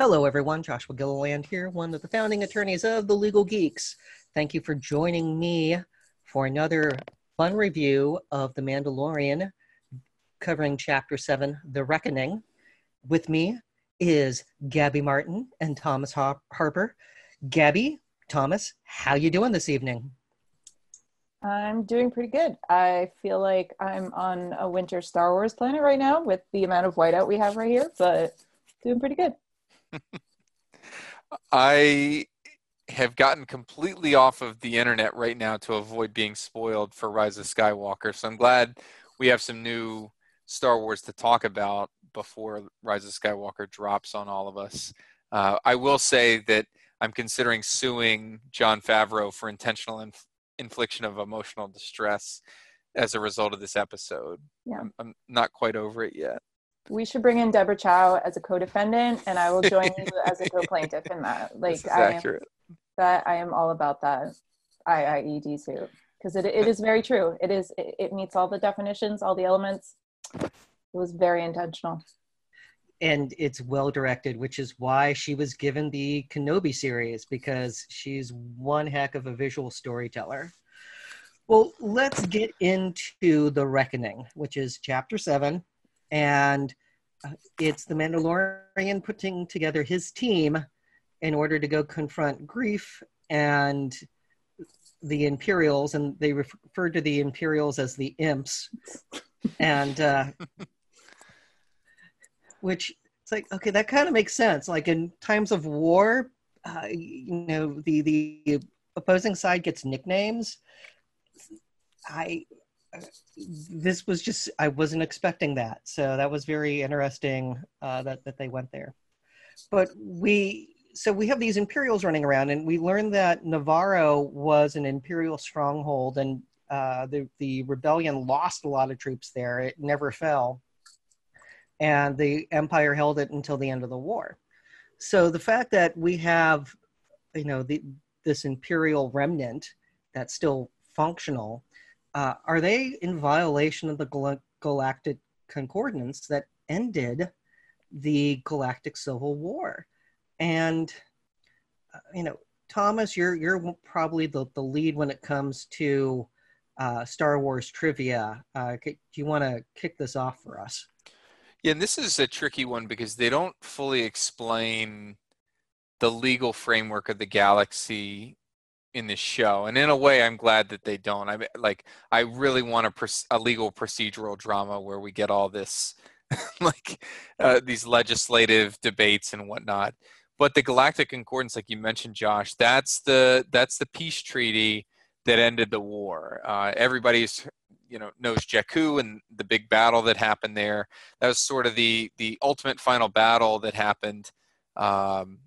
Hello, everyone. Joshua Gilliland here, one of the founding attorneys of the Legal Geeks. Thank you for joining me for another fun review of The Mandalorian, covering Chapter 7, The Reckoning. With me is Gabby Martin and Thomas Harper. Gabby, Thomas, how you doing this evening? I'm doing pretty good. I feel like I'm on a winter Star Wars planet right now with the amount of whiteout we have right here, but doing pretty good. I have gotten completely off of the internet right now to avoid being spoiled for Rise of Skywalker. So I'm glad we have some new Star Wars to talk about before Rise of Skywalker drops on all of us. Uh, I will say that I'm considering suing Jon Favreau for intentional inf- infliction of emotional distress as a result of this episode. Yeah. I'm, I'm not quite over it yet we should bring in Deborah Chow as a co-defendant, and I will join you as a co-plaintiff in that. Like, I am, that I am all about that IIED suit because it, it is very true. It is it, it meets all the definitions, all the elements. It was very intentional. And it's well directed, which is why she was given the Kenobi series because she's one heck of a visual storyteller. Well, let's get into The Reckoning, which is chapter seven and uh, it's the Mandalorian putting together his team in order to go confront Greef and the Imperials, and they refer to the Imperials as the Imps, and uh, which it's like okay, that kind of makes sense. Like in times of war, uh, you know, the the opposing side gets nicknames. I this was just I wasn't expecting that. So that was very interesting uh, that that they went there. But we so we have these Imperials running around, and we learned that Navarro was an Imperial stronghold, and uh, the the rebellion lost a lot of troops there. It never fell, and the Empire held it until the end of the war. So the fact that we have, you know, the this Imperial remnant that's still functional uh, are they in violation of the Gal- Galactic Concordance that ended the Galactic Civil War? And uh, you know, Thomas, you're you're probably the, the lead when it comes to uh, Star Wars trivia. Uh, do you want to kick this off for us? Yeah, and this is a tricky one because they don't fully explain the legal framework of the galaxy in this show and in a way i'm glad that they don't. I like i really want a, a legal procedural drama where we get all this like uh, these legislative debates and whatnot. But the galactic concordance like you mentioned josh that's the that's the peace treaty that ended the war. Uh, everybody's you know knows jakku and the big battle that happened there. That was sort of the the ultimate final battle that happened um,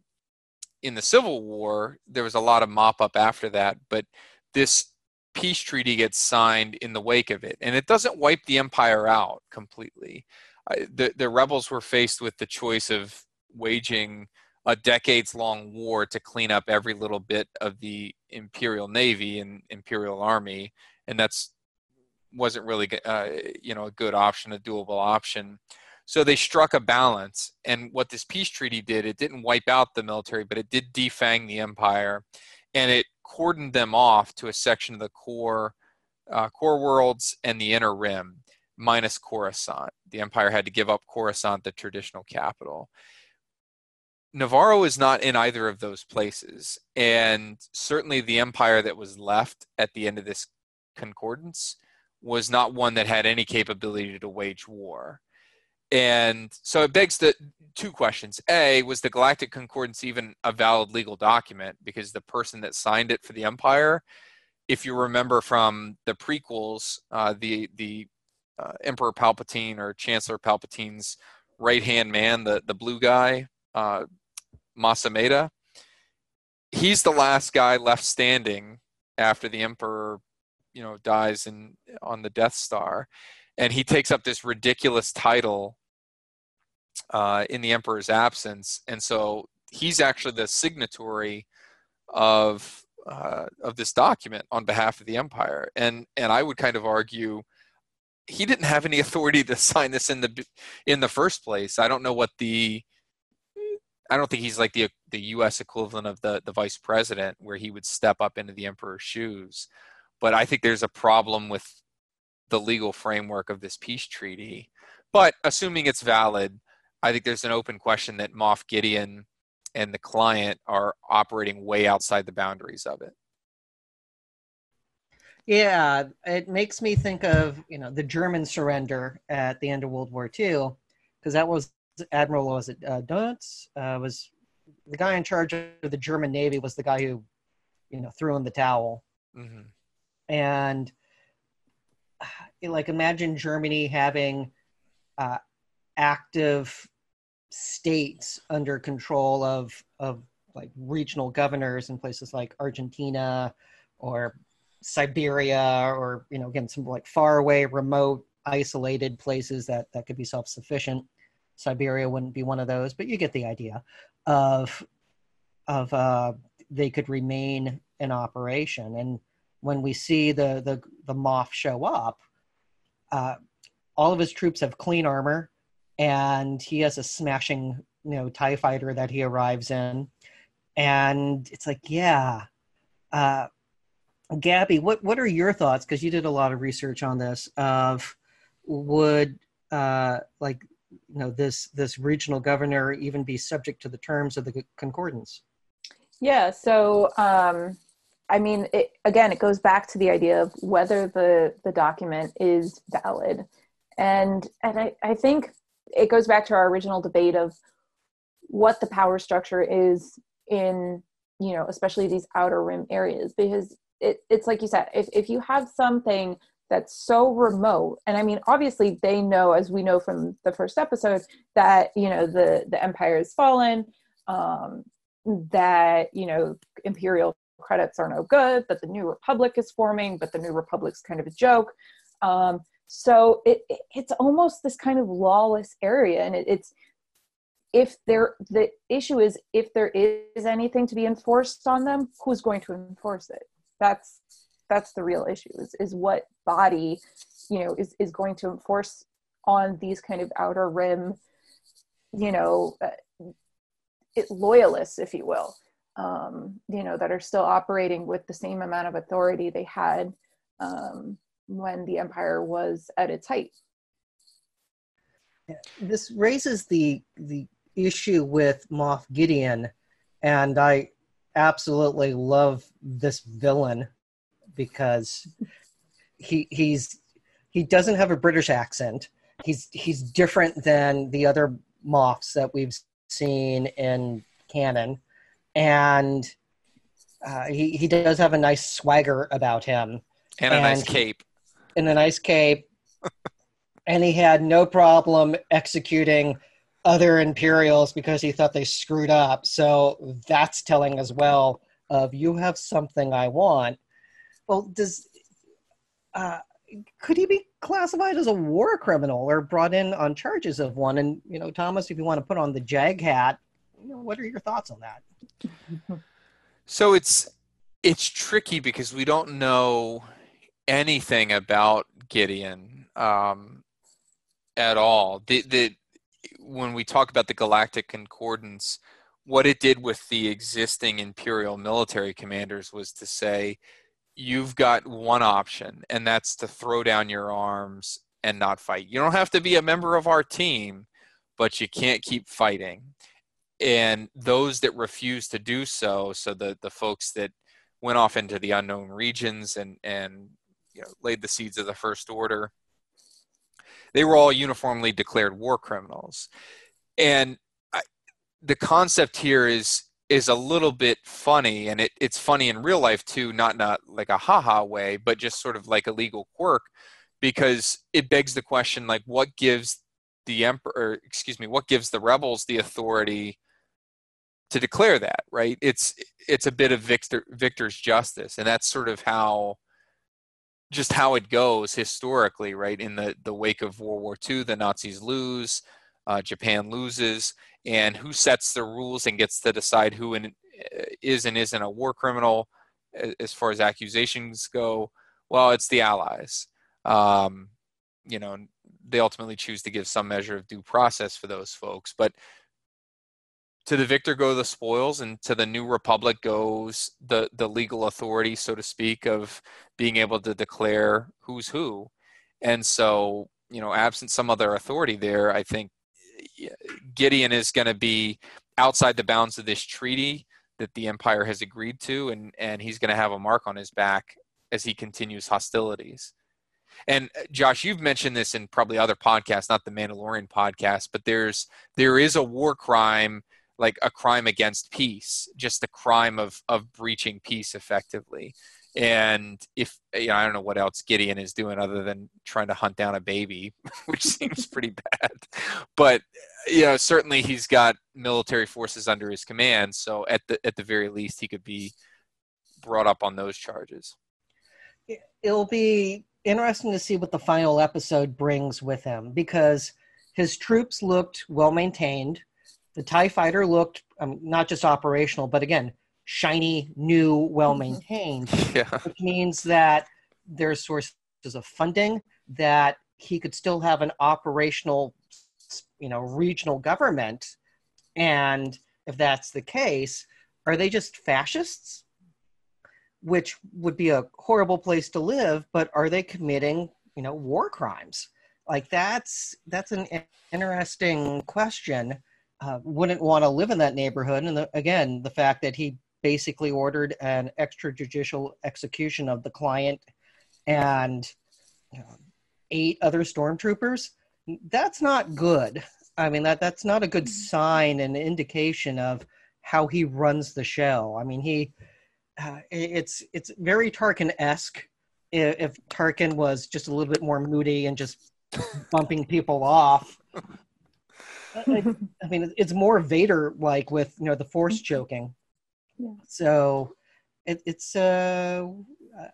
in the Civil War, there was a lot of mop up after that, but this peace treaty gets signed in the wake of it, and it doesn't wipe the empire out completely. the the rebels were faced with the choice of waging a decades long war to clean up every little bit of the imperial navy and imperial army and that's wasn't really uh, you know a good option a doable option so they struck a balance. And what this peace treaty did, it didn't wipe out the military, but it did defang the empire. And it cordoned them off to a section of the core, uh, core worlds and the inner rim, minus Coruscant. The empire had to give up Coruscant, the traditional capital. Navarro is not in either of those places. And certainly the empire that was left at the end of this concordance was not one that had any capability to wage war. And so it begs the two questions. A, was the Galactic Concordance even a valid legal document? Because the person that signed it for the Empire, if you remember from the prequels, uh, the the uh, Emperor Palpatine or Chancellor Palpatine's right hand man, the the blue guy, uh, Mas Amedda, he's the last guy left standing after the Emperor, you know, dies in on the Death Star, and he takes up this ridiculous title uh, in the emperor's absence, and so he's actually the signatory of uh, of this document on behalf of the empire. And and I would kind of argue he didn't have any authority to sign this in the in the first place. I don't know what the I don't think he's like the the U.S. equivalent of the the vice president, where he would step up into the emperor's shoes. But I think there's a problem with the legal framework of this peace treaty. But assuming it's valid, I think there's an open question that Moff Gideon and the client are operating way outside the boundaries of it. Yeah, it makes me think of you know the German surrender at the end of World War II, because that was Admiral was it uh, uh, was the guy in charge of the German Navy was the guy who you know threw in the towel, mm-hmm. and like imagine Germany having uh, active states under control of of like regional governors in places like Argentina or Siberia or you know again some like far away remote isolated places that that could be self-sufficient. Siberia wouldn't be one of those but you get the idea of of uh, they could remain in operation. And when we see the the the Moff show up uh, all of his troops have clean armor and he has a smashing you know tie fighter that he arrives in. And it's like yeah uh, gabby what what are your thoughts? Because you did a lot of research on this of would uh, like you know this this regional governor even be subject to the terms of the concordance? Yeah so um i mean it, again it goes back to the idea of whether the the document is valid. And and i i think it goes back to our original debate of what the power structure is in you know especially these outer rim areas because it, it's like you said if, if you have something that's so remote and i mean obviously they know as we know from the first episode that you know the the empire has fallen um that you know imperial credits are no good that the new republic is forming but the new republic's kind of a joke um so it, it's almost this kind of lawless area and it, it's if there the issue is if there is anything to be enforced on them who's going to enforce it? That's that's the real issue is, is what body you know is, is going to enforce on these kind of outer rim you know uh, it, loyalists if you will um, you know that are still operating with the same amount of authority they had um, when the empire was at its height. This raises the the issue with Moff Gideon, and I absolutely love this villain because he he's he doesn't have a British accent. He's he's different than the other Moffs that we've seen in canon, and uh, he he does have a nice swagger about him and a and nice cape in a nice cape, and he had no problem executing other Imperials because he thought they screwed up. So that's telling as well of you have something I want. Well, does uh, could he be classified as a war criminal or brought in on charges of one? And you know, Thomas, if you want to put on the JAG hat, you know, what are your thoughts on that? so it's it's tricky because we don't know anything about Gideon um, at all. The, the, when we talk about the Galactic Concordance, what it did with the existing Imperial military commanders was to say, you've got one option, and that's to throw down your arms and not fight. You don't have to be a member of our team, but you can't keep fighting. And those that refuse to do so, so the, the folks that went off into the unknown regions and, and you know, laid the seeds of the First Order. They were all uniformly declared war criminals, and I, the concept here is is a little bit funny, and it, it's funny in real life too, not not like a haha way, but just sort of like a legal quirk, because it begs the question like what gives the emperor, excuse me, what gives the rebels the authority to declare that, right? It's it's a bit of Victor Victor's justice, and that's sort of how just how it goes historically, right? In the, the wake of World War II, the Nazis lose, uh, Japan loses, and who sets the rules and gets to decide who in, uh, is and isn't a war criminal as far as accusations go? Well, it's the Allies. Um, you know, they ultimately choose to give some measure of due process for those folks, but to the victor go the spoils and to the new republic goes the the legal authority so to speak of being able to declare who's who. And so you know absent some other authority there i think gideon is going to be outside the bounds of this treaty that the empire has agreed to and and he's going to have a mark on his back as he continues hostilities. And uh, Josh, you've mentioned this in probably other podcasts, not the Mandalorian podcast, but there's there is a war crime like a crime against peace, just the crime of of breaching peace effectively. And if you know, I don't know what else Gideon is doing other than trying to hunt down a baby, which seems pretty bad. But you know, certainly he's got military forces under his command, so at the at the very least, he could be brought up on those charges. It'll be interesting to see what the final episode brings with him because his troops looked well maintained the TIE fighter looked um, not just operational, but again, shiny, new, well mm-hmm. maintained, yeah. which means that there's sources of funding that he could still have an operational, you know, regional government. And if that's the case, are they just fascists? Which would be a horrible place to live, but are they committing, you know, war crimes? Like that's that's an interesting question uh, wouldn't want to live in that neighborhood. And the, again, the fact that he basically ordered an extrajudicial execution of the client and you know, eight other stormtroopers, that's not good. I mean, that that's not a good sign and indication of how he runs the show. I mean, he uh, it's it's very Tarkin esque. If Tarkin was just a little bit more moody and just bumping people off, I, I, mean, it's more Vader like with you know the Force mm-hmm. choking. Yeah. So it, it's uh,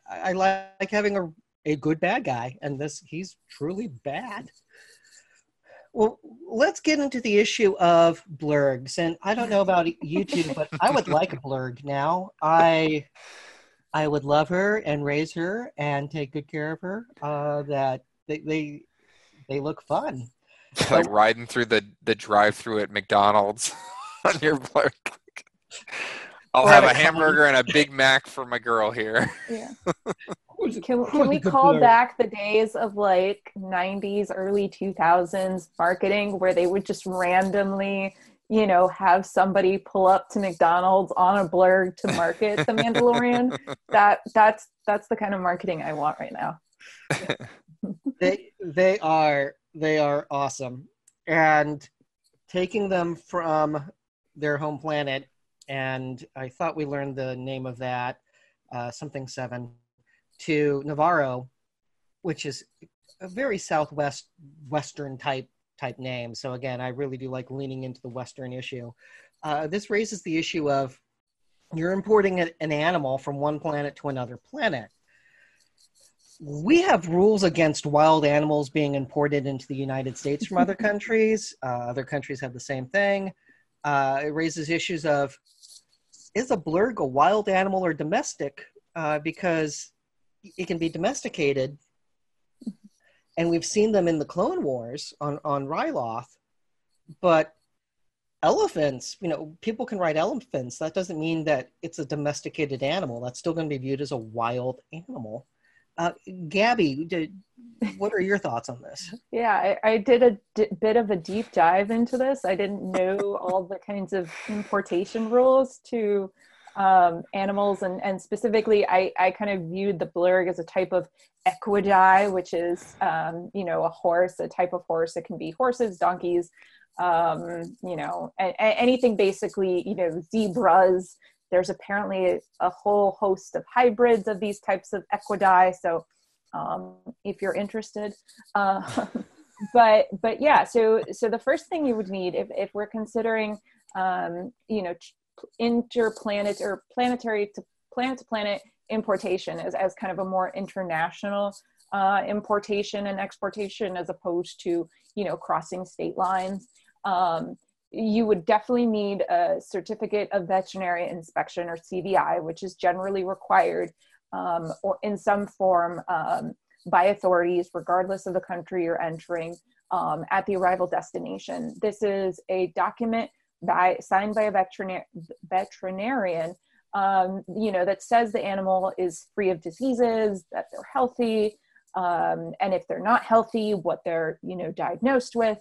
I, I like having a a good bad guy, and this he's truly bad. Well, let's get into the issue of blurgs, and I don't know about you two, but I would like a blurg now. I I would love her and raise her and take good care of her. Uh, that they they they look fun. like riding through the the drive through at McDonald's on your blurg. I'll have a hamburger and a Big Mac for my girl here. Yeah. Can, can we call back the days of like 90s, early 2000s marketing where they would just randomly, you know, have somebody pull up to McDonald's on a blurg to market the Mandalorian? that that's that's the kind of marketing I want right now. They they are they are awesome. And taking them from their home planet, and I thought we learned the name of that, uh, something seven, to Navarro, which is a very southwest western type type name. So again, I really do like leaning into the western issue. Uh, this raises the issue of you're importing an animal from one planet to another planet we have rules against wild animals being imported into the United States from other countries. Uh, other countries have the same thing. Uh, it raises issues of is a blurg a wild animal or domestic? Uh, because it can be domesticated, and we've seen them in the Clone Wars on on Ryloth. But elephants, you know, people can ride elephants. That doesn't mean that it's a domesticated animal. That's still going to be viewed as a wild animal. Uh, Gabby, did, what are your thoughts on this? Yeah, I, I did a d- bit of a deep dive into this. I didn't know all the kinds of importation rules to um, animals, and, and specifically, I, I kind of viewed the blurg as a type of equidae, which is, um, you know, a horse, a type of horse. It can be horses, donkeys, um, you know, a- anything basically, you know, zebras, there's apparently a whole host of hybrids of these types of equidae. So um, if you're interested, uh, but but yeah. So so the first thing you would need if if we're considering um, you know interplanet or planetary to planet to planet importation as, as kind of a more international uh, importation and exportation as opposed to you know crossing state lines um, you would definitely need a certificate of veterinary inspection or CVI, which is generally required um, or in some form um, by authorities, regardless of the country you're entering um, at the arrival destination. This is a document by signed by a veterinar- veterinarian um, you know that says the animal is free of diseases that they're healthy um, and if they're not healthy what they're you know diagnosed with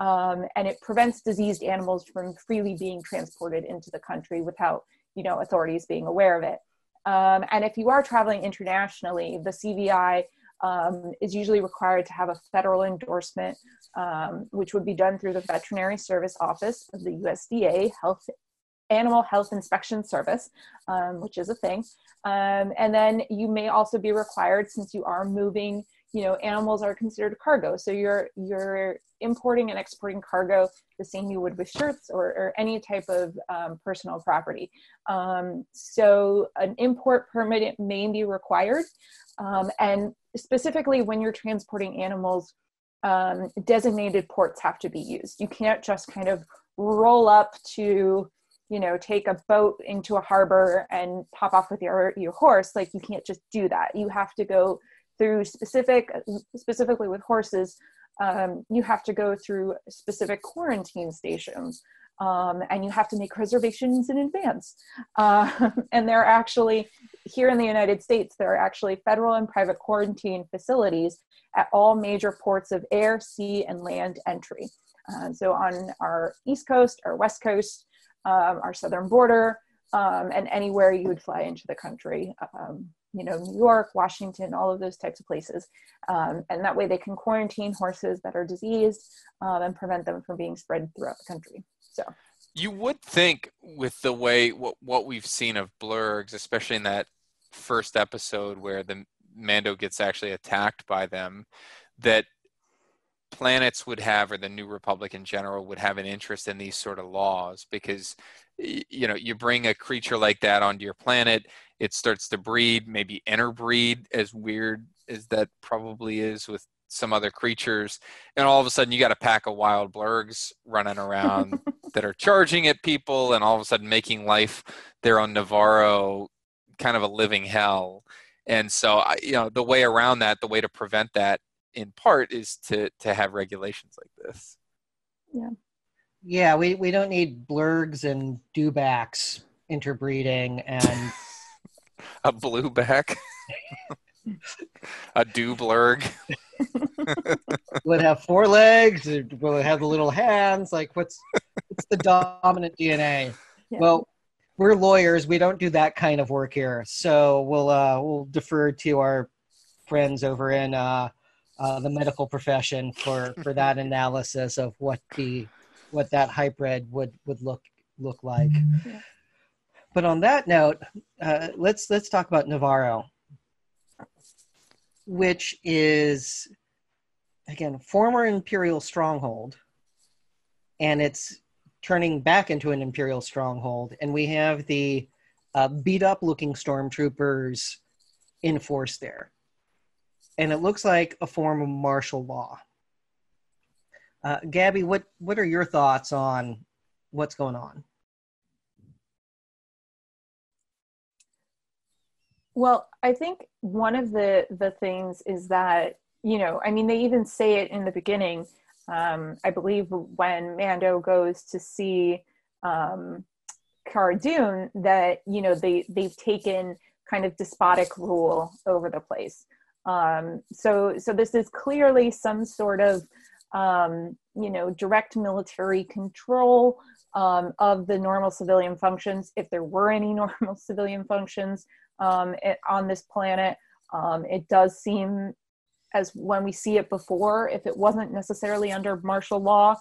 um, and it prevents diseased animals from freely being transported into the country without you know authorities being aware of it um, and if you are traveling internationally the cvi um, is usually required to have a federal endorsement, um, which would be done through the Veterinary Service Office of the USDA Health Animal Health Inspection Service, um, which is a thing. Um, and then you may also be required, since you are moving, you know, animals are considered cargo. So you're you're importing and exporting cargo the same you would with shirts or, or any type of um, personal property. Um, so an import permit may be required. Um, and specifically when you're transporting animals, um, designated ports have to be used. You can't just kind of roll up to, you know, take a boat into a harbor and pop off with your your horse. Like you can't just do that. You have to go through specific, specifically with horses. Um, you have to go through specific quarantine stations. Um, and you have to make reservations in advance. Uh, and there are actually, here in the United States, there are actually federal and private quarantine facilities at all major ports of air, sea, and land entry. Uh, so on our East Coast, our West Coast, um, our southern border, um, and anywhere you would fly into the country. Um, you know, New York, Washington, all of those types of places. Um, and that way they can quarantine horses that are diseased um, and prevent them from being spread throughout the country. So you would think with the way what, what we've seen of blurgs, especially in that first episode where the Mando gets actually attacked by them, that planets would have or the new republic in general would have an interest in these sort of laws because you know you bring a creature like that onto your planet it starts to breed maybe interbreed as weird as that probably is with some other creatures, and all of a sudden you got a pack of wild blurgs running around that are charging at people, and all of a sudden making life there on Navarro kind of a living hell. And so, you know, the way around that, the way to prevent that, in part, is to to have regulations like this. Yeah. Yeah, we, we don't need blurgs and dewbacks interbreeding and a blueback, a dewblurg. would have four legs. Will It have the little hands. Like, what's what's the dominant DNA? Yeah. Well, we're lawyers. We don't do that kind of work here. So we'll uh, we'll defer to our friends over in uh, uh, the medical profession for for that analysis of what the what that hybrid would would look look like. Yeah. But on that note, uh, let's let's talk about Navarro, which is again, former imperial stronghold, and it's turning back into an imperial stronghold. And we have the uh, beat up looking stormtroopers in force there. And it looks like a form of martial law. Uh, Gabby, what, what are your thoughts on what's going on? Well, I think one of the the things is that you know, I mean, they even say it in the beginning. Um, I believe when Mando goes to see um, Cara Dune, that you know they they've taken kind of despotic rule over the place. Um, so so this is clearly some sort of um, you know direct military control um, of the normal civilian functions, if there were any normal civilian functions um, it, on this planet. Um, it does seem as when we see it before if it wasn't necessarily under martial law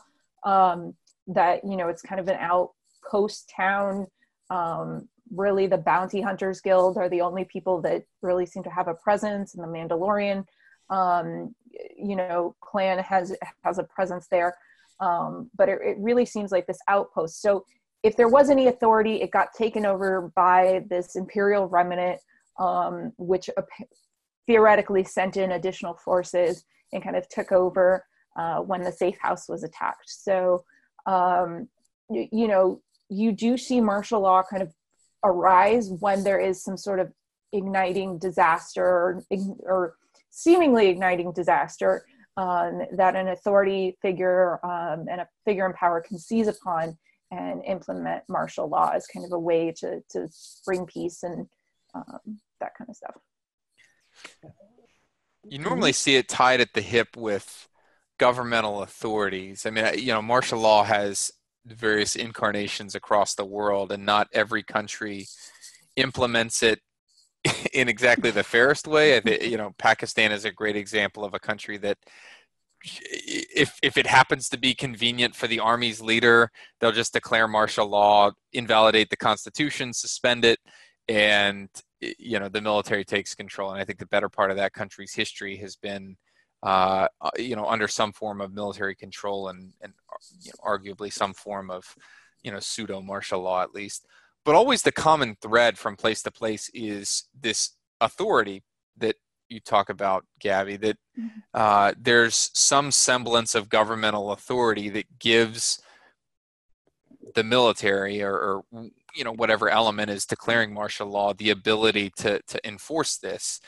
um, that you know it's kind of an outpost town. Um, really the bounty hunters guild are the only people that really seem to have a presence in the mandalorian um, you know clan has has a presence there. Um, but it, it really seems like this outpost. So if there was any authority it got taken over by this imperial remnant um, which theoretically sent in additional forces and kind of took over uh, when the safe house was attacked. So, um, you, you know, you do see martial law kind of arise when there is some sort of igniting disaster or, or seemingly igniting disaster um, that an authority figure um, and a figure in power can seize upon and implement martial law as kind of a way to to bring peace and um, that kind of stuff. You normally see it tied at the hip with governmental authorities. I mean, you know, martial law has various incarnations across the world, and not every country implements it in exactly the fairest way. I think you know, Pakistan is a great example of a country that if if it happens to be convenient for the army's leader, they'll just declare martial law, invalidate the constitution, suspend it, and you know the military takes control. And I think the better part of that country's history has been, uh, you know, under some form of military control and and you know, arguably some form of you know pseudo martial law at least. But always the common thread from place to place is this authority that you talk about, Gabby, that mm-hmm. uh, there's some semblance of governmental authority that gives the military or, or, you know whatever element is declaring martial law the ability to to enforce this.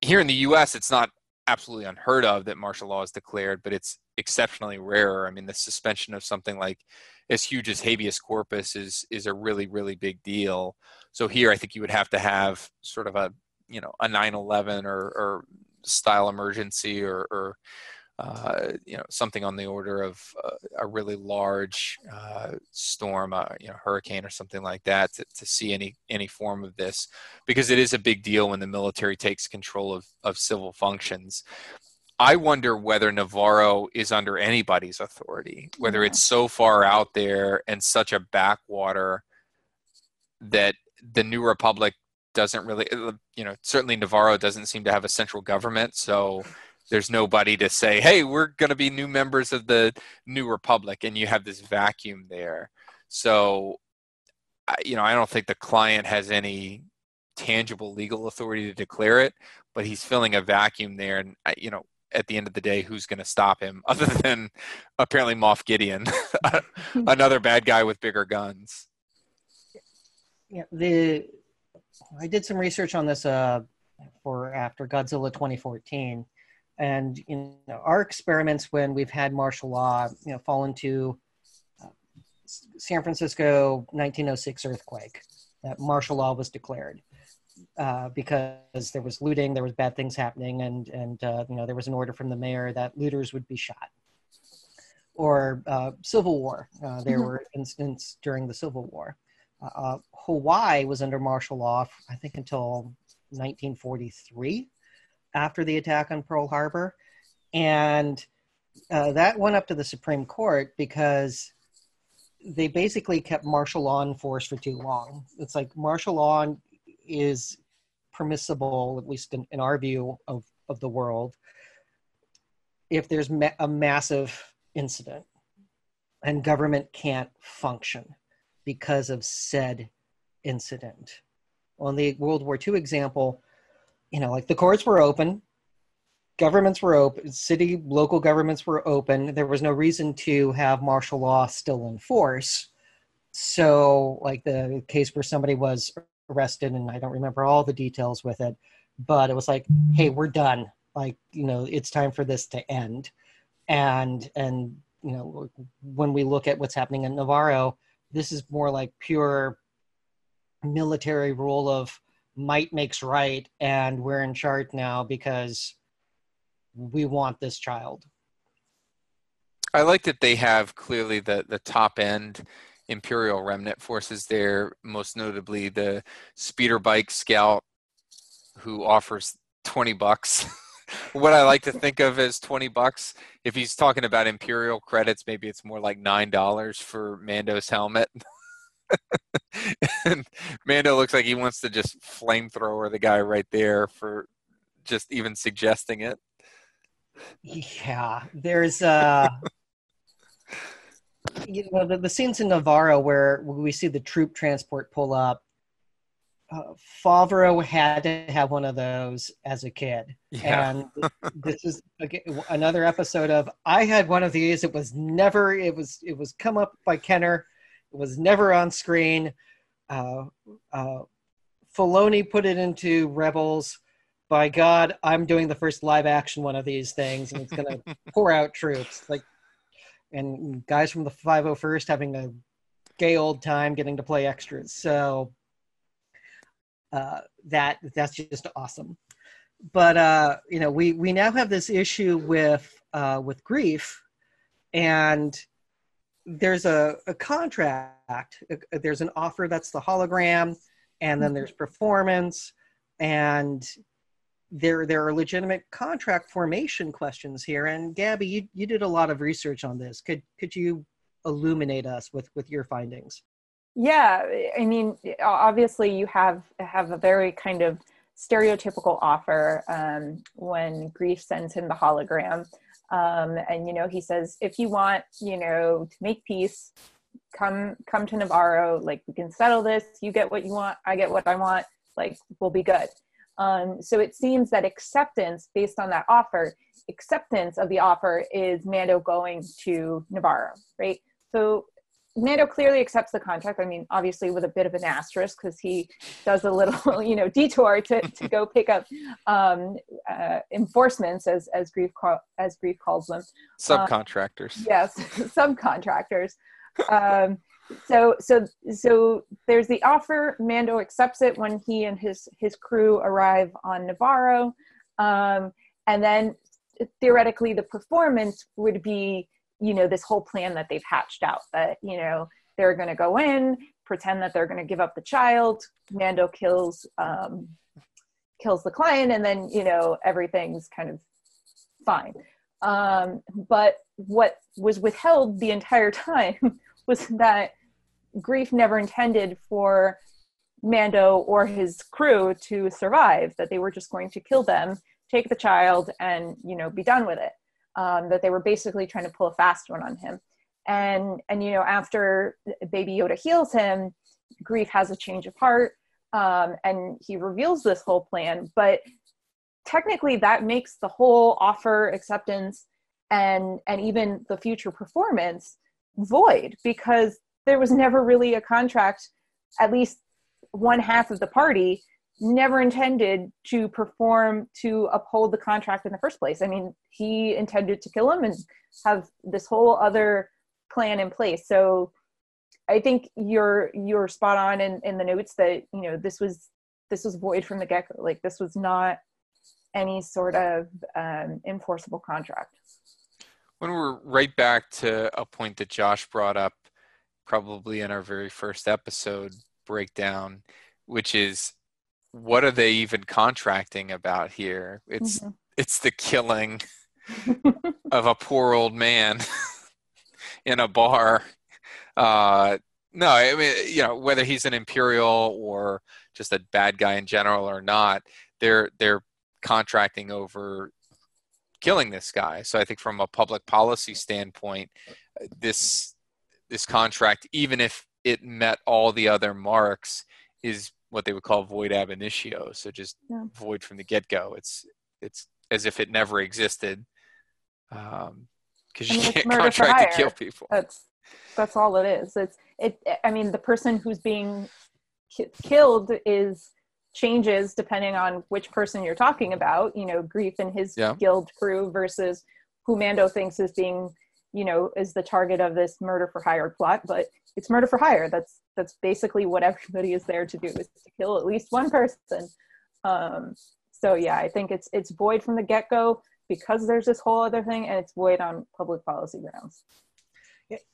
Here in the U.S., it's not absolutely unheard of that martial law is declared, but it's exceptionally rare. I mean, the suspension of something like as huge as habeas corpus is is a really really big deal. So here, I think you would have to have sort of a you know a 9/11 or, or style emergency or, or uh, you know something on the order of uh, a really large uh, storm, uh, you know hurricane or something like that to, to see any any form of this because it is a big deal when the military takes control of, of civil functions. I wonder whether Navarro is under anybody's authority, whether it's so far out there and such a backwater that the New Republic doesn't really, uh, you know, certainly Navarro doesn't seem to have a central government. So there's nobody to say, hey, we're going to be new members of the New Republic. And you have this vacuum there. So, you know, I don't think the client has any tangible legal authority to declare it, but he's filling a vacuum there. And, you know, at the end of the day, who's going to stop him other than apparently Moff Gideon, another bad guy with bigger guns? Yeah, the I did some research on this uh, for after Godzilla 2014, and you know our experiments when we've had martial law, you know, fall into uh, San Francisco 1906 earthquake. That martial law was declared uh, because there was looting, there was bad things happening, and and uh, you know there was an order from the mayor that looters would be shot. Or uh, Civil War, uh, there mm-hmm. were incidents during the Civil War uh, Hawaii was under martial law, I think, until 1943 after the attack on Pearl Harbor. And uh, that went up to the Supreme Court because they basically kept martial law in force for too long. It's like martial law is permissible, at least in, in our view of, of the world, if there's ma- a massive incident and government can't function because of said incident. On the World War II example, you know, like the courts were open, governments were open, city, local governments were open. There was no reason to have martial law still in force. So, like the case where somebody was arrested, and I don't remember all the details with it, but it was like, hey, we're done. Like, you know, it's time for this to end. And, and, you know, when we look at what's happening in Navarro, this is more like pure military rule of might makes right and we're in charge now because we want this child. I like that they have clearly the the top end imperial remnant forces there most notably the speeder bike scout who offers 20 bucks what I like to think of as 20 bucks. If he's talking about Imperial credits, maybe it's more like $9 for Mando's helmet. and Mando looks like he wants to just flamethrower the guy right there for just even suggesting it. Yeah, there's uh you know the, the scenes in Navarro where we see the troop transport pull up uh, Favreau had to have one of those as a kid. Yeah. And this is again, another episode of I had one of these. It was never, it was, it was come up by Kenner. It was never on screen. Uh, uh, Filoni put it into Rebels. By God, I'm doing the first live action one of these things, and it's going to pour out troops. Like, and guys from the 501st having a gay old time getting to play extras. So uh, that that's just awesome. But uh, you know, we we now have this issue with uh, with Greef, and there's a, a contract. There's an offer that's the hologram, and then there's performance, and there there are legitimate contract formation questions here. And Gabby, you, you did a lot of research on this. Could could you illuminate us with with your findings? Yeah, I mean, obviously you have have a very kind of stereotypical offer um, when Greef sends him the hologram. Um, and you know he says if you want you know to make peace come come to navarro. Like we can settle this. You get what you want. I get what i want. Like we'll be good. Um, so it seems that acceptance based on that offer acceptance of the offer is mando going to navarro right? So Mando clearly accepts the contract. I mean, obviously with a bit of an asterisk because he does a little, you know, detour to, to go pick up um, uh, enforcements, as as Greef call, as Greef calls them, subcontractors. Um, yes, subcontractors. Um, so so so there's the offer. Mando accepts it when he and his his crew arrive on Navarro, um, and then theoretically the performance would be you know this whole plan that they've hatched out that you know they're going to go in pretend that they're going to give up the child mando kills um, kills the client and then you know everything's kind of fine. Um, but what was withheld the entire time was that Greef never intended for mando or his crew to survive that they were just going to kill them take the child and you know be done with it um, that they were basically trying to pull a fast one on him. And and you know after Baby Yoda heals him, Greef has a change of heart, um, and he reveals this whole plan. But technically, that makes the whole offer acceptance and and even the future performance void because there was never really a contract. At least one half of the party never intended to perform to uphold the contract in the first place. I mean, he intended to kill him and have this whole other plan in place. So I think you're you're spot on in, in the notes that you know this was this was void from the get go. Like this was not any sort of um, enforceable contract. When we're right back to a point that Josh brought up, probably in our very first episode breakdown, which is what are they even contracting about here? It's mm-hmm. it's the killing of a poor old man in a bar. Uh, no, I mean you know whether he's an imperial or just a bad guy in general or not, they're they're contracting over killing this guy. So I think from a public policy standpoint, this this contract, even if it met all the other marks, is what they would call void ab initio. So just yeah. void from the get go. It's it's as if it never existed. Um, because you can't contract to kill people. That's that's all it is. It's it. I mean, the person who's being ki- killed is changes depending on which person you're talking about. You know, Greef and his yeah. guild crew versus who Mando thinks is being, you know, is the target of this murder for hire plot. But it's murder for hire. That's that's basically what everybody is there to do is to kill at least one person. Um, so yeah, I think it's it's void from the get go because there's this whole other thing, and it's void on public policy grounds.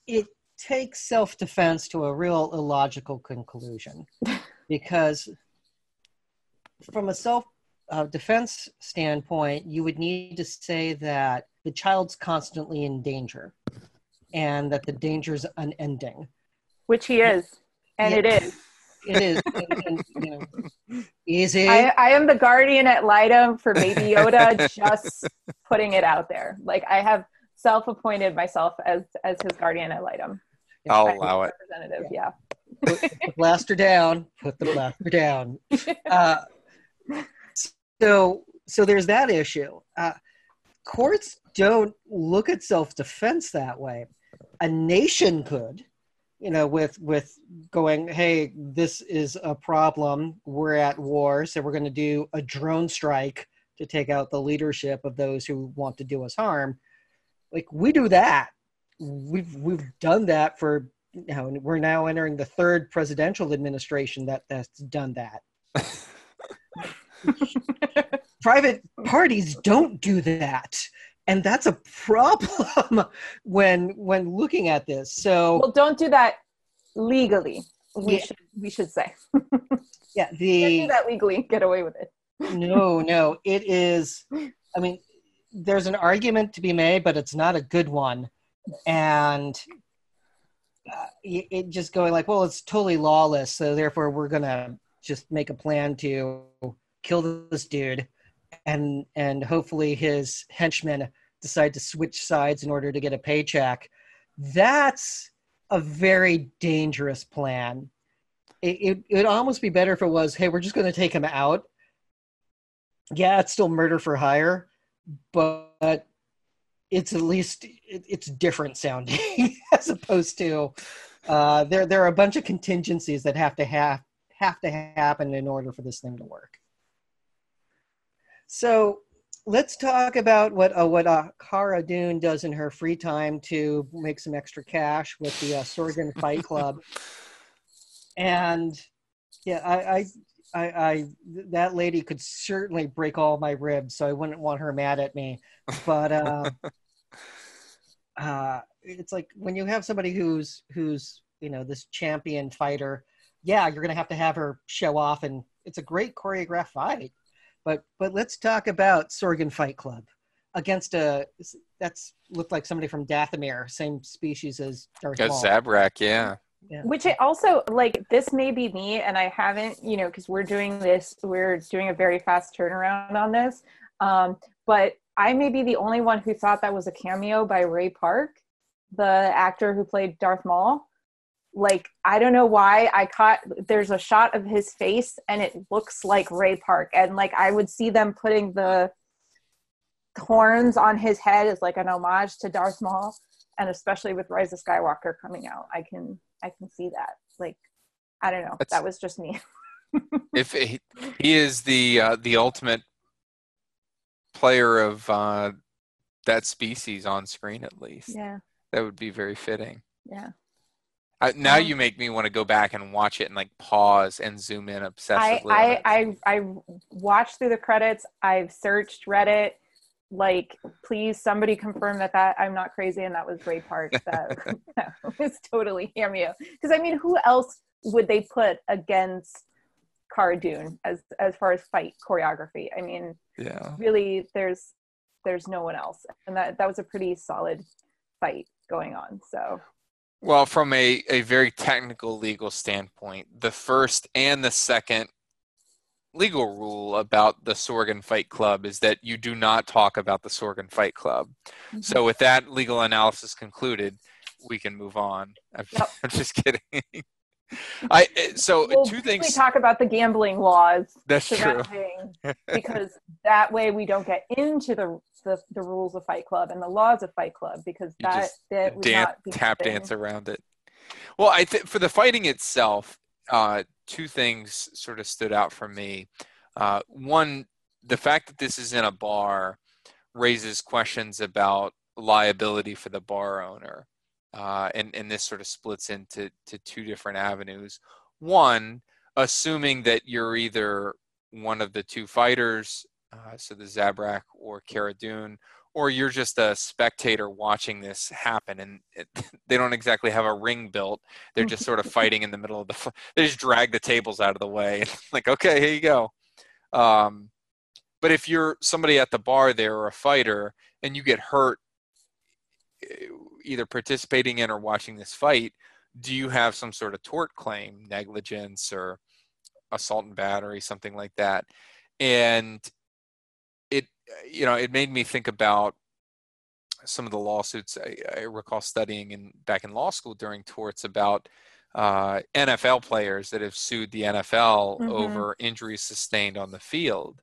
It, takes self defense to a real illogical conclusion because from a self uh, defense standpoint, you would need to say that the child's constantly in danger and that the danger is unending which he is, and yeah. it is. It is. and, you know, easy. I, I, am the guardian ad litem for Baby Yoda. just putting it out there. Like I have self-appointed myself as as his guardian ad litem. I'll allow it. Representative, yeah. Put the blaster down. Put the blaster down. Uh, so so there's that issue. Uh, courts don't look at self-defense that way. A nation could you know with with going hey this is a problem. We're at war. So we're going to do a drone strike to take out the leadership of those who want to do us harm. Like we do that. We've we've done that for now we're now entering the third presidential administration that that's done that. Private parties don't do that and that's a problem when when looking at this. So well don't do that legally we yeah. should we should say. Yeah the do that legally get away with it. No no it is i mean there's an argument to be made but it's not a good one. And uh, it just going like well it's totally lawless so therefore we're gonna just make a plan to kill this dude and and hopefully his henchmen decide to switch sides in order to get a paycheck. That's a very dangerous plan. It, it would almost be better if it was hey we're just going to take him out. Yeah it's still murder for hire but it's at least it, it's different sounding as opposed to uh, there there are a bunch of contingencies that have to have have to happen in order for this thing to work so let's talk about what uh, what uh, Cara Dune does in her free time to make some extra cash with the uh, Sorgan Fight Club. And yeah, I, I, I, I, that lady could certainly break all my ribs, so I wouldn't want her mad at me. But uh, uh, it's like when you have somebody who's who's you know this champion fighter, yeah, you're gonna have to have her show off, and it's a great choreographed fight. But but let's talk about Sorgan Fight Club against a that's looked like somebody from Dathomir, same species as Darth Maul. Zabrak, yeah. Yeah. Which I also like. This may be me, and I haven't, you know, because we're doing this, we're doing a very fast turnaround on this. Um, but I may be the only one who thought that was a cameo by Ray Park, the actor who played Darth Maul like I don't know why I caught there's a shot of his face and it looks like Ray Park. And like I would see them putting the horns on his head as like an homage to Darth Maul. And especially with Rise of Skywalker coming out I can I can see that. Like I don't know. That's, that was just me. If he, he is the uh, the ultimate player of uh, that species on screen at least. Yeah. That would be very fitting. Yeah uh, now um, you make me want to go back and watch it and like pause and zoom in obsessively. I, I, I, I watched through the credits. I've searched Reddit. Like, please, somebody confirm that that I'm not crazy and that was Ray Park. That, that was totally cameo. Because I mean, who else would they put against Cara Dune as as far as fight choreography? I mean, yeah, really, there's there's no one else, and that that was a pretty solid fight going on. So well, from a, a very technical legal standpoint, the first and the second legal rule about the Sorgan Fight Club is that you do not talk about the Sorgan Fight Club. Mm-hmm. So, with that legal analysis concluded, we can move on. I'm, yep. I'm just kidding. I eh, so we'll two things. We talk about the gambling laws. That's true. because that way we don't get into the, the, the rules of Fight Club and the laws of Fight Club because you that that not tap dance around it. Well, I think for the fighting itself, uh, two things sort of stood out for me. Uh, one, the fact that this is in a bar raises questions about liability for the bar owner uh, and and this sort of splits into to two different avenues. One, assuming that you're either one of the two fighters, uh, so the Zabrak or Cara Dune, or you're just a spectator watching this happen, and it, they don't exactly have a ring built. They're just sort of fighting in the middle of the. They just drag the tables out of the way, and like, okay, here you go. Um, but if you're somebody at the bar there or a fighter, and you get hurt eh, either participating in or watching this fight, do you have some sort of tort claim, negligence or assault and battery, something like that? And it, you know, it made me think about some of the lawsuits I, I recall studying in back in law school during torts about uh, NFL players that have sued the NFL mm-hmm. over injuries sustained on the field,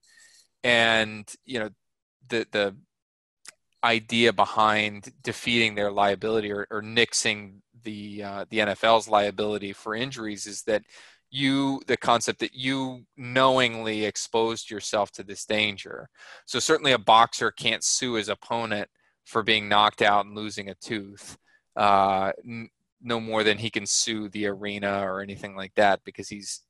and you know the the idea behind defeating their liability or, or nixing the uh, the NFL's liability for injuries is that you the concept that you knowingly exposed yourself to this danger. So certainly a boxer can't sue his opponent for being knocked out and losing a tooth. Uh, n- no more than he can sue the arena or anything like that because he's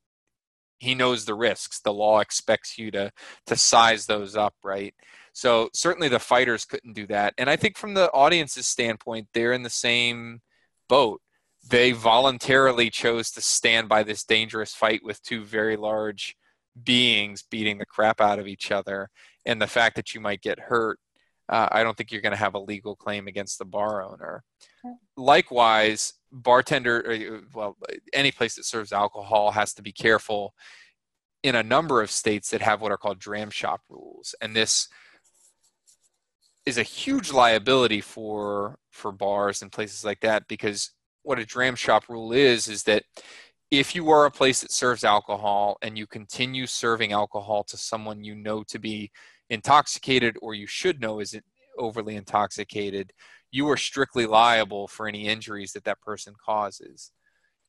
he knows the risks the law expects you to to size those up right so certainly the fighters couldn't do that and i think from the audience's standpoint they're in the same boat. They voluntarily chose to stand by this dangerous fight with two very large beings beating the crap out of each other and the fact that you might get hurt uh, i don't think you're going to have a legal claim against the bar owner. Likewise bartender uh, well any place that serves alcohol has to be careful in a number of states that have what are called dram shop rules and this is a huge liability for for bars and places like that because what a dram shop rule is is that if you are a place that serves alcohol and you continue serving alcohol to someone you know to be intoxicated or you should know is overly intoxicated you are strictly liable for any injuries that that person causes.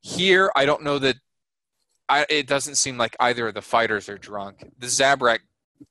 Here i don't know that I, it doesn't seem like either of the fighters are drunk. The zabrak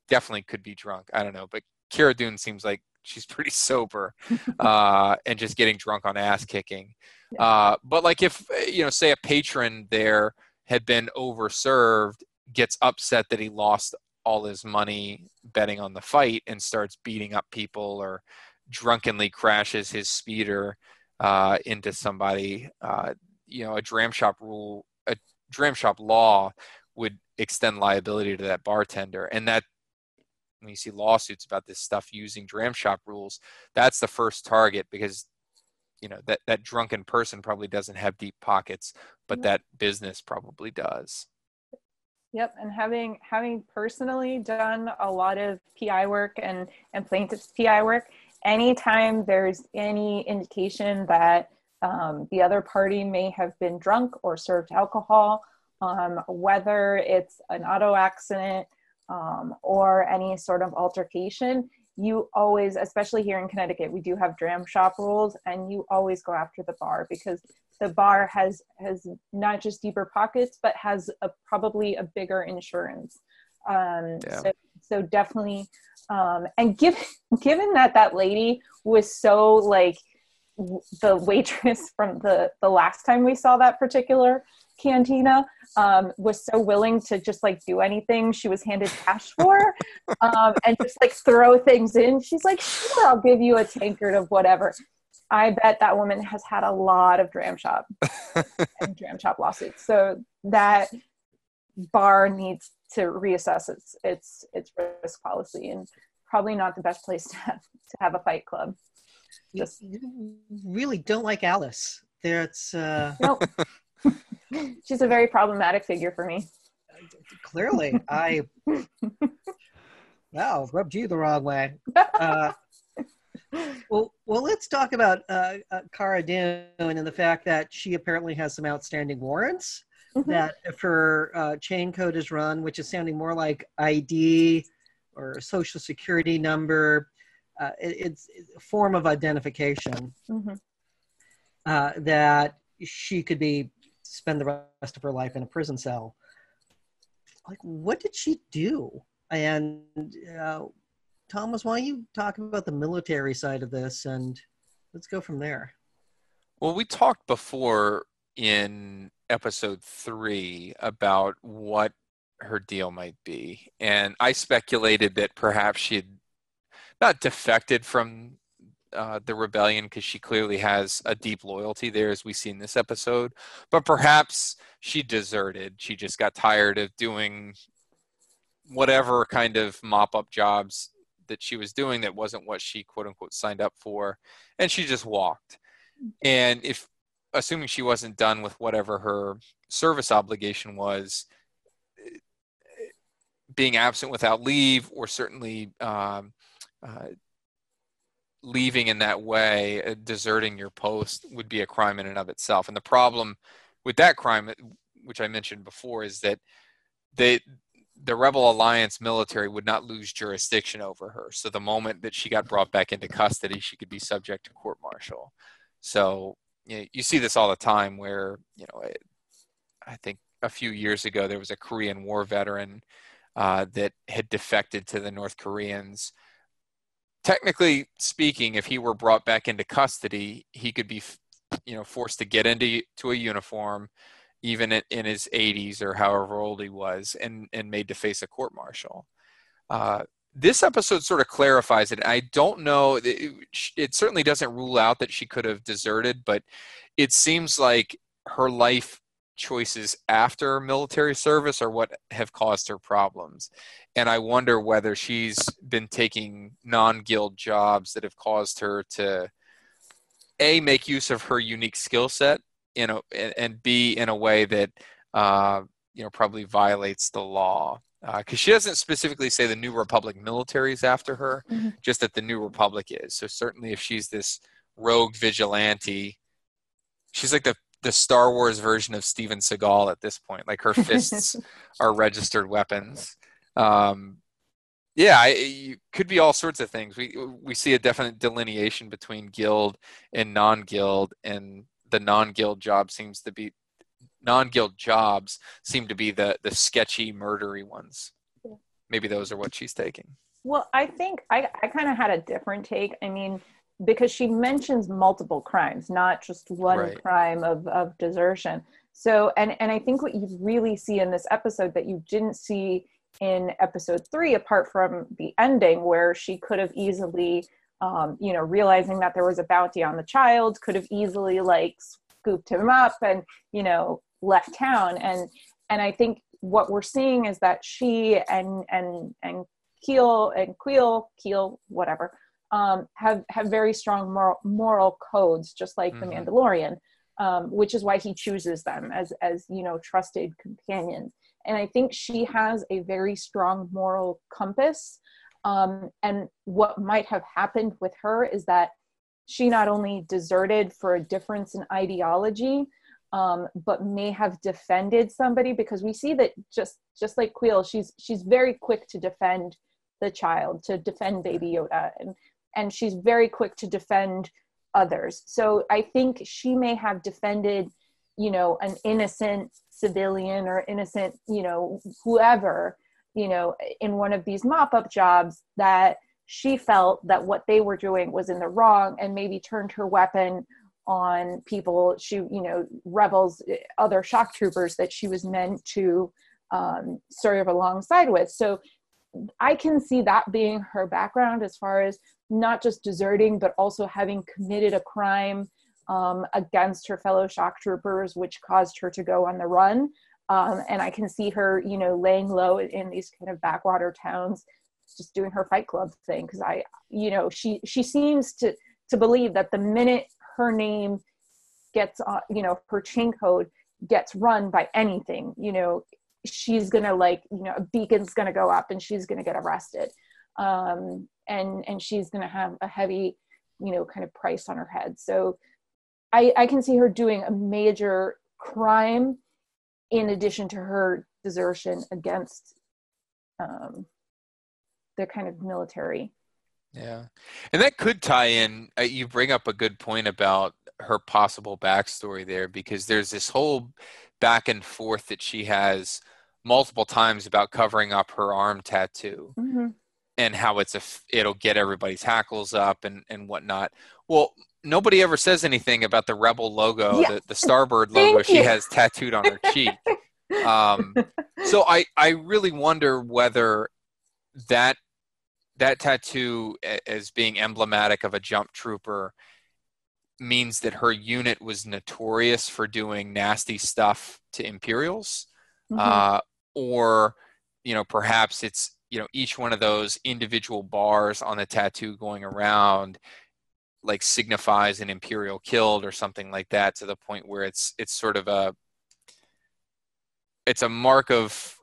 definitely could be drunk i don't know but Cara Dune seems like she's pretty sober uh, and just getting drunk on ass kicking uh, but like if you know, say a patron there had been overserved, gets upset that he lost all his money betting on the fight and starts beating up people or drunkenly crashes his speeder uh, into somebody, uh, you know, a dram shop rule, a dram shop law would extend liability to that bartender. And that, when you see lawsuits about this stuff using dram shop rules, that's the first target because you know that that drunken person probably doesn't have deep pockets but that business probably does. Yep and having having personally done a lot of pi work and and plaintiffs pi work anytime there's any indication that um, the other party may have been drunk or served alcohol um, whether it's an auto accident um, or any sort of altercation you always, especially here in Connecticut, we do have dram shop rules, and you always go after the bar because the bar has has not just deeper pockets, but has a, probably a bigger insurance. Um, yeah. so, so definitely, um, and given given that that lady was so like the waitress from the the last time we saw that particular cantina um, was so willing to just like do anything she was handed cash for um, and just like throw things in. She's like, sure, I'll give you a tankard of whatever. I bet that woman has had a lot of dram shop and dram shop lawsuits. So that bar needs to reassess its its its risk policy and probably not the best place to have, to have a fight club. Just you really don't like Alice. That's uh nope. She's a very problematic figure for me. Clearly, I wow rubbed you the wrong way. Uh, well, well, let's talk about uh, uh, Cara Dune and the fact that she apparently has some outstanding warrants. Mm-hmm. That if her uh, chain code is run, which is sounding more like ID or social security number, uh, it, it's, a form of identification. Mm-hmm. Uh, that she could be spend the rest of her life in a prison cell. Like, what did she do? And uh, Thomas, why don't you talk about the military side of this and let's go from there. Well, we talked before in episode three about what her deal might be. And I speculated that perhaps she had not defected from uh, the rebellion because she clearly has a deep loyalty there, as we see in this episode. But perhaps she deserted. She just got tired of doing whatever kind of mop up jobs that she was doing that wasn't what she quote unquote signed up for, and she just walked. And if assuming she wasn't done with whatever her service obligation was, being absent without leave, or certainly um, uh, leaving in that way, uh, deserting your post, would be a crime in and of itself. And the problem with that crime, which I mentioned before, is that they the rebel alliance military would not lose jurisdiction over her. So the moment that she got brought back into custody she could be subject to court martial. So you, know, you see this all the time where you know i think a few years ago there was a korean war veteran uh, that had defected to the north koreans technically speaking, if he were brought back into custody, he could be you know forced to get into to a uniform even in his 80s or however old he was and and made to face a court martial. Uh, this episode sort of clarifies it. I don't know it, it certainly doesn't rule out that she could have deserted but it seems like her life choices after military service are what have caused her problems. And I wonder whether she's been taking non guild jobs that have caused her to A, make use of her unique skill set, you know, and, B, in a way that, uh, you know, probably violates the law. Because uh, she doesn't specifically say the New Republic military is after her, mm-hmm. just that the New Republic is. So certainly if she's this rogue vigilante, she's like the the Star Wars version of Steven Seagal at this point. Like her fists are registered weapons. Um, yeah, it could be all sorts of things. We we see a definite delineation between guild and non-guild, and the non-guild job seems to be non-guild jobs seem to be the the sketchy, murdery ones. Maybe those are what she's taking. Well, I think I I kind of had a different take. I mean, because she mentions multiple crimes, not just one right. crime of, of desertion. So, and, and I think what you really see in this episode that you didn't see in episode three, apart from the ending where she could have easily, um, you know, realizing that there was a bounty on the child, could have easily like scooped him up and, you know, left town. And, and I think what we're seeing is that she and, and, and Keel and Kuiil, Keel, whatever, um, have have very strong moral, moral codes, just like mm-hmm. the Mandalorian, um, which is why he chooses them as as you know trusted companions. And I think she has a very strong moral compass. Um, and what might have happened with her is that she not only deserted for a difference in ideology, um, but may have defended somebody because we see that just just like Kuiil, she's she's very quick to defend the child, to defend Baby Yoda, and and she's very quick to defend others. So I think she may have defended, you know, an innocent civilian or innocent, you know, whoever, you know, in one of these mop up jobs that she felt that what they were doing was in the wrong and maybe turned her weapon on people she you know rebels other shock troopers that she was meant to um, serve alongside with so i can see that being her background as far as not just deserting, but also having committed a crime um, against her fellow shock troopers, which caused her to go on the run. Um, and I can see her, you know, laying low in these kind of backwater towns, just doing her Fight Club thing. Because I, you know, she she seems to to believe that the minute her name gets on, you know, her chain code gets run by anything, you know, she's gonna like, you know, a beacon's gonna go up and she's gonna get arrested. Um, and and she's to have a heavy you know kind of price on her head. So i i can see her doing a major crime in addition to her desertion against um the kind of military. Yeah. And that could tie in uh, you bring up a good point about her possible backstory there because there's this whole back and forth that she has multiple times about covering up her arm tattoo mm-hmm and how it's a it'll get everybody's hackles up and and whatnot. Well, nobody ever says anything about the rebel logo, yeah. the, the Starbird logo she has tattooed on her cheek. Um, so I I really wonder whether that that tattoo as being emblematic of a jump trooper means that her unit was notorious for doing nasty stuff to Imperials, mm-hmm. uh, or you know perhaps it's you know each one of those individual bars on the tattoo going around like signifies an imperial killed or something like that to the point where it's it's sort of a it's a mark of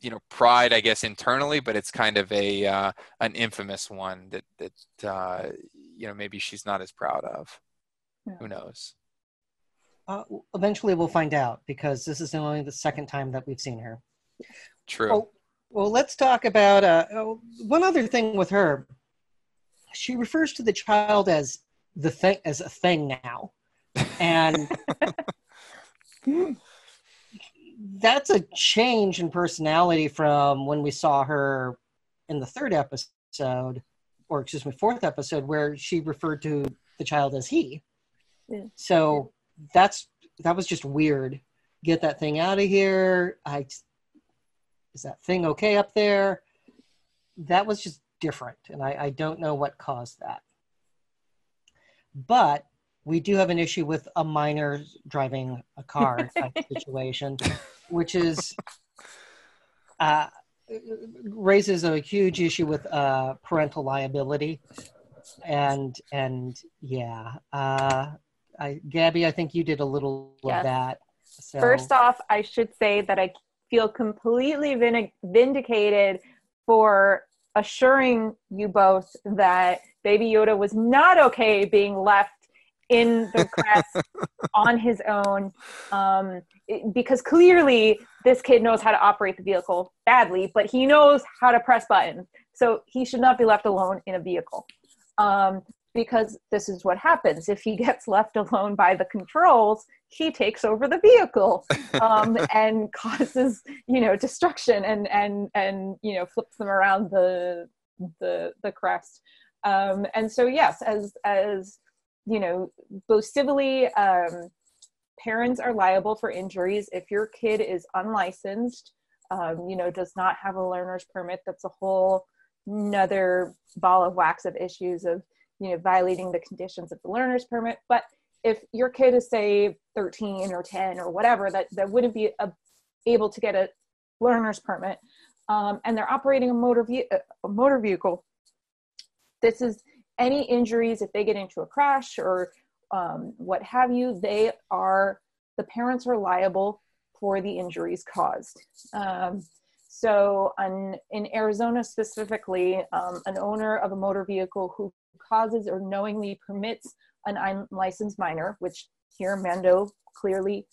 you know pride i guess internally but it's kind of a uh, an infamous one that that uh, you know maybe she's not as proud of. Yeah. who knows? Uh, eventually we'll find out because this is only the second time that we've seen her true oh, well, let's talk about uh, oh, one other thing with her. She refers to the child as the thing as a thing now, and that's a change in personality from when we saw her in the third episode, or excuse me, fourth episode, where she referred to the child as he. Yeah. So that's that was just weird. Get that thing out of here. I is that thing okay up there? That was just different, and I, I don't know what caused that. But we do have an issue with a minor driving a car type situation, which is uh, raises a huge issue with uh, parental liability, and and yeah, uh, I, Gabby, I think you did a little yes. of that. So. First off, I should say that I feel completely vindicated for assuring you both that Baby Yoda was not okay being left in the crest on his own um, because clearly this kid knows how to operate the vehicle badly, but he knows how to press buttons. So he should not be left alone in a vehicle. Um, because this is what happens. If he gets left alone by the controls he takes over the vehicle um, and causes you know destruction and and and you know flips them around the the the crest. Um, and so yes as as you know both civilly um, parents are liable for injuries. If your kid is unlicensed um, you know does not have a learner's permit that's a whole another ball of wax of issues of you know violating the conditions of the learner's permit. But if your kid is say 13 or 10 or whatever that that wouldn't be a, able to get a learner's permit um, and they're operating a motor, ve- a motor vehicle this is any injuries if they get into a crash or um, what have you they are the parents are liable for the injuries caused. Um, so in arizona specifically um, an owner of a motor vehicle who causes or knowingly permits an unlicensed minor which here mando clearly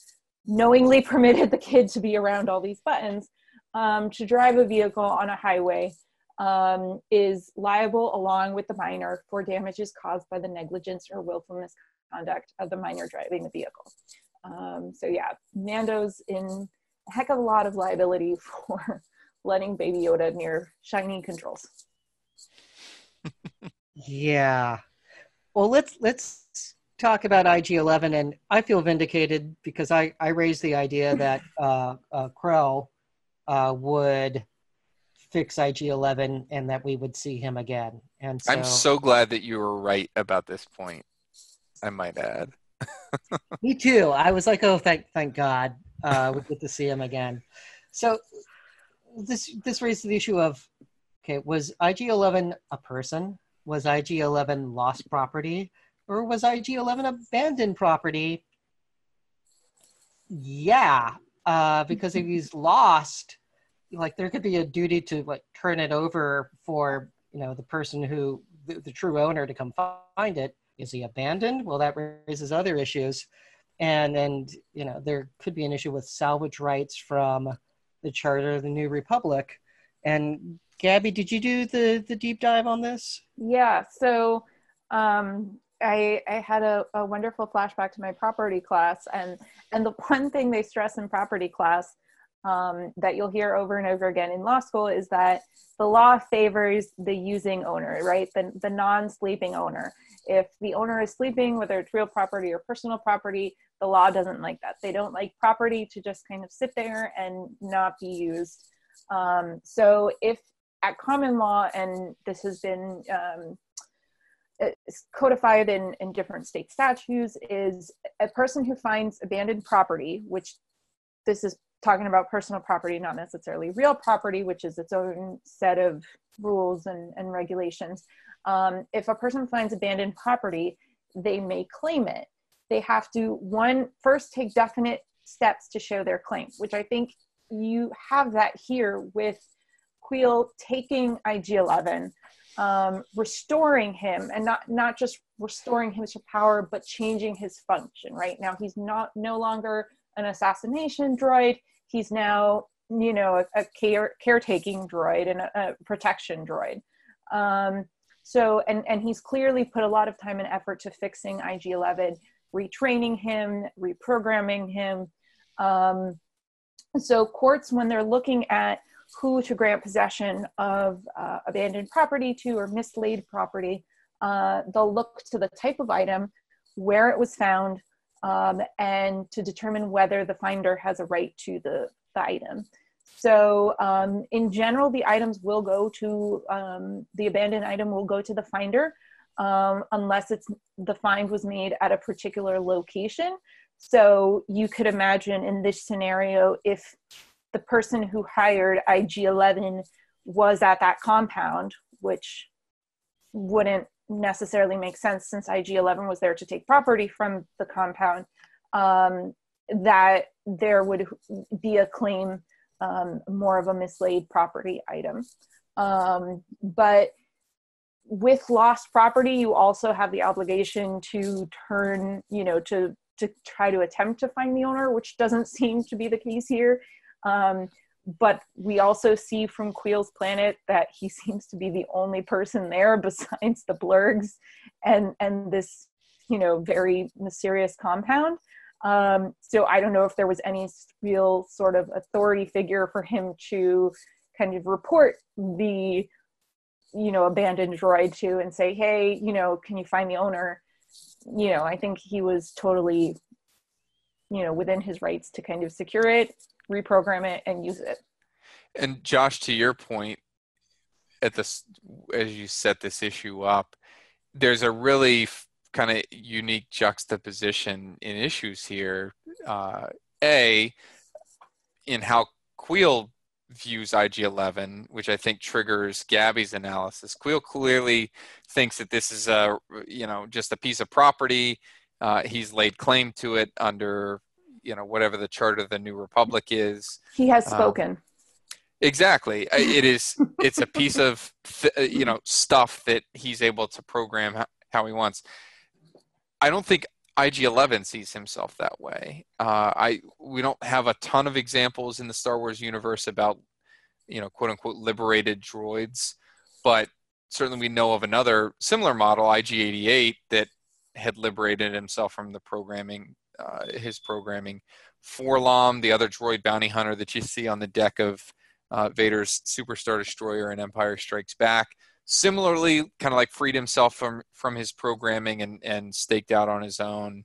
knowingly permitted the kid to be around all these buttons um, to drive a vehicle on a highway um, is liable along with the minor for damages caused by the negligence or willful misconduct of the minor driving the vehicle. Um, so yeah, Mando's in a heck of a lot of liability for letting Baby Yoda near shiny controls. Yeah. Well, let's let's talk about IG11, and I feel vindicated because I I raised the idea that uh, uh, Krell uh, would fix IG11 and that we would see him again. And so, I'm so glad that you were right about this point. I might add. me too. I was like, oh, thank thank God, uh, we get to see him again. So this this raises the issue of, okay, was IG11 a person? Was IG11 lost property, or was IG11 abandoned property? Yeah, uh, because if he's lost, like there could be a duty to like turn it over for you know the person who the, the true owner to come find it. Is he abandoned? Well that raises other issues. And and you know there could be an issue with salvage rights from the charter of the new republic and gabby did you do the the deep dive on this yeah so um I, I had a, a wonderful flashback to my property class and and the one thing they stress in property class um, that you'll hear over and over again in law school is that the law favors the using owner, right? The, the non sleeping owner. If the owner is sleeping, whether it's real property or personal property, the law doesn't like that. They don't like property to just kind of sit there and not be used. Um, so if at common law, and this has been um, codified in, in different state statutes, is a person who finds abandoned property, which this is talking about personal property, not necessarily real property, which is its own set of rules and, and regulations. Um, if a person finds abandoned property, they may claim it. They have to, one, first take definite steps to show their claim, which I think you have that here with Kuiil taking IG11, um, restoring him, and not, not just restoring him to power, but changing his function, right? Now he's not no longer an assassination droid. He's now you know a, a care, caretaking droid and a, a protection droid. Um, so and and he's clearly put a lot of time and effort to fixing ig11 retraining him reprogramming him. Um, so courts when they're looking at who to grant possession of uh, abandoned property to or mislaid property uh, they'll look to the type of item where it was found um, and to determine whether the finder has a right to the, the item. So um, in general, the items will go to, um, the abandoned item will go to the finder um, unless it's the find was made at a particular location. So you could imagine in this scenario, if the person who hired IG11 was at that compound, which wouldn't necessarily make sense since IG11 was there to take property from the compound, um, that there would be a claim um, more of a mislaid property item. Um, but with lost property, you also have the obligation to turn, you know, to to try to attempt to find the owner, which doesn't seem to be the case here. Um, but we also see from Kuiil's planet that he seems to be the only person there besides the blurgs and and this you know very mysterious compound um, so i don't know if there was any real sort of authority figure for him to kind of report the you know abandoned droid to and say hey you know can you find the owner you know i think he was totally you know within his rights to kind of secure it reprogram it and use it. And josh to your point at this as you set this issue up there's a really kind of unique juxtaposition in issues here. Uh, a in how Kuiil views IG11, which I think triggers Gabby's analysis. Kuiil clearly thinks that this is a, you know, just a piece of property. Uh, he's laid claim to it under, you know, whatever the charter of the New Republic is. He has um, spoken. Um, exactly. It is. It's a piece of, uh, you know, stuff that he's able to program how he wants. I don't think IG11 sees himself that way. Uh, I we don't have a ton of examples in the Star Wars universe about you know quote unquote liberated droids, but certainly we know of another similar model, IG88, that had liberated himself from the programming, uh, his programming. 4-LOM, the other droid bounty hunter that you see on the deck of uh, Vader's Super Star Destroyer in Empire Strikes Back, similarly kind of like freed himself from from his programming and and staked out on his own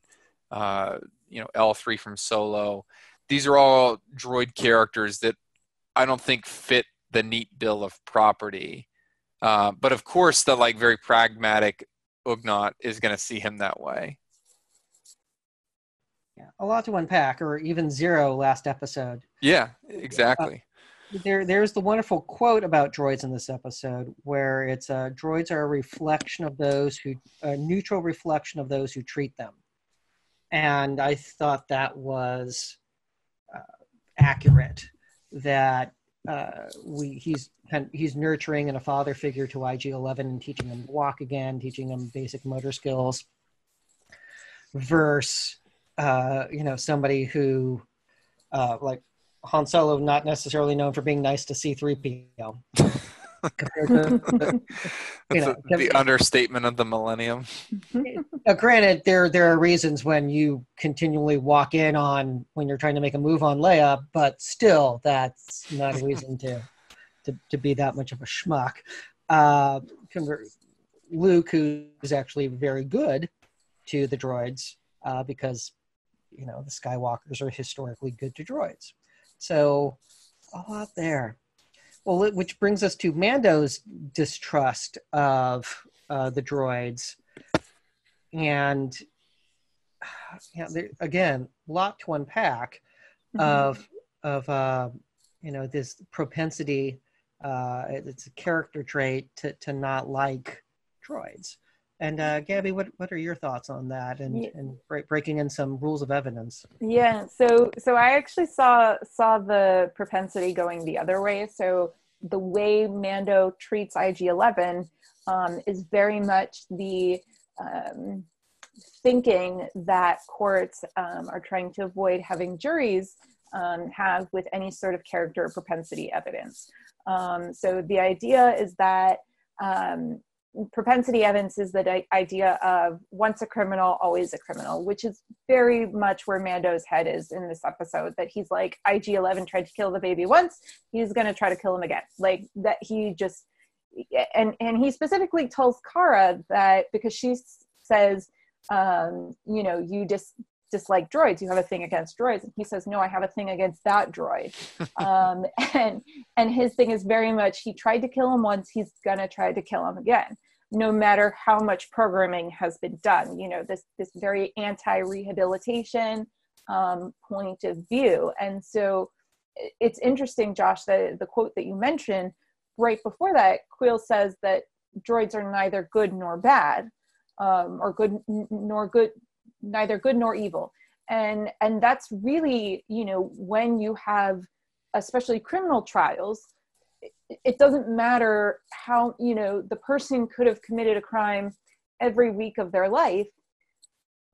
uh, you know l3 from solo. These are all droid characters that i don't think fit the neat bill of property. Uh, but of course the like very pragmatic ugnaught is going to see him that way. Yeah a lot to unpack or even zero last episode. Yeah exactly there there's the wonderful quote about droids in this episode where it's uh, droids are a reflection of those who a neutral reflection of those who treat them and i thought that was uh, accurate that uh, we he's he's nurturing and a father figure to IG11 and teaching him to walk again, teaching him basic motor skills. Versus, uh, you know, somebody who, uh, like Han Solo not necessarily known for being nice to C3PO. to the, you know, the understatement of the millennium. Now, granted, there there are reasons when you continually walk in on when you're trying to make a move on Leia, but still, that's not a reason to to, to be that much of a schmuck. Uh, Luke, who's actually very good to the droids, uh, because you know the Skywalkers are historically good to droids. So a lot there. Well, which brings us to Mando's distrust of uh, the droids, and yeah, there, again, a lot to unpack mm-hmm. of of uh, you know this propensity. Uh, it's a character trait to to not like droids. And uh, Gabby, what, what are your thoughts on that and, yeah. and breaking in some rules of evidence? Yeah, so so I actually saw saw the propensity going the other way. So the way Mando treats IG11 um, is very much the um, thinking that courts um, are trying to avoid having juries um, have with any sort of character propensity evidence. Um, so the idea is that um, propensity evidence is the idea of once a criminal, always a criminal, which is very much where Mando's head is in this episode. That he's like, IG 11 tried to kill the baby once, he's going to try to kill him again. Like that he just, and, and he specifically tells Cara that because she says, um, you know, you just dislike droids you have a thing against droids. And he says no i have a thing against that droid. Um, and and his thing is very much he tried to kill him once he's gonna try to kill him again no matter how much programming has been done. You know this this very anti-rehabilitation um, point of view. And so it's interesting josh the, the quote that you mentioned right before that Kuiil says that droids are neither good nor bad um, or good nor good neither good nor evil. And and that's really you know when you have especially criminal trials it, it doesn't matter how you know the person could have committed a crime every week of their life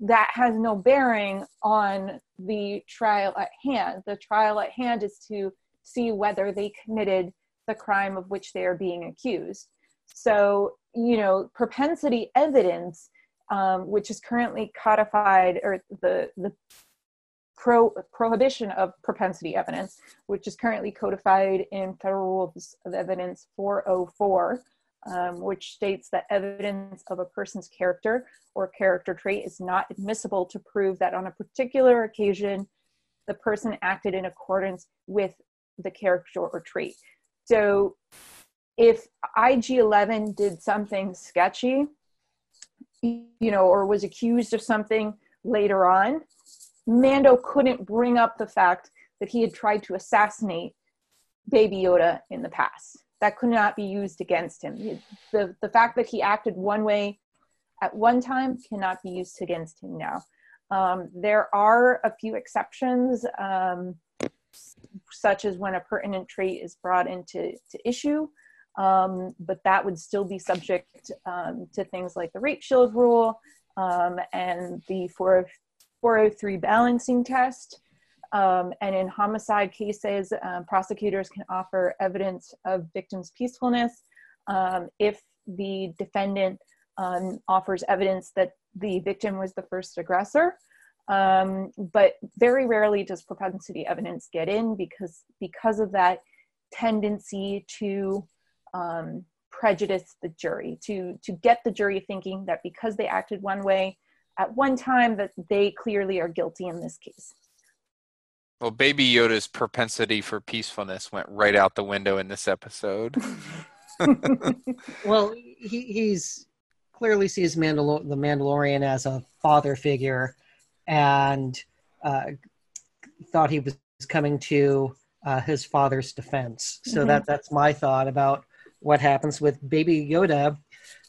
that has no bearing on the trial at hand. The trial at hand is to see whether they committed the crime of which they are being accused. So you know propensity evidence um, which is currently codified, or the, the pro, prohibition of propensity evidence, which is currently codified in Federal Rules of Evidence 404, um, which states that evidence of a person's character or character trait is not admissible to prove that on a particular occasion the person acted in accordance with the character or trait. So if IG11 did something sketchy, you know, or was accused of something later on, Mando couldn't bring up the fact that he had tried to assassinate Baby Yoda in the past. That could not be used against him. The, the fact that he acted one way at one time cannot be used against him now. Um, there are a few exceptions, um, such as when a pertinent trait is brought into to issue um, but that would still be subject um, to things like the rape shield rule um, and the 403 balancing test. Um, and in homicide cases, um, prosecutors can offer evidence of victim's peacefulness um, if the defendant offers evidence that the victim was the first aggressor. but very rarely does propensity evidence get in because because of that tendency to um, prejudice the jury to to get the jury thinking that because they acted one way at one time that they clearly are guilty in this case. Well baby yoda's propensity for peacefulness went right out the window in this episode. Well he, he's clearly sees Mandalor- the mandalorian as a father figure and uh, thought he was coming to uh, his father's defense. So mm-hmm. that that's my thought about what happens with Baby Yoda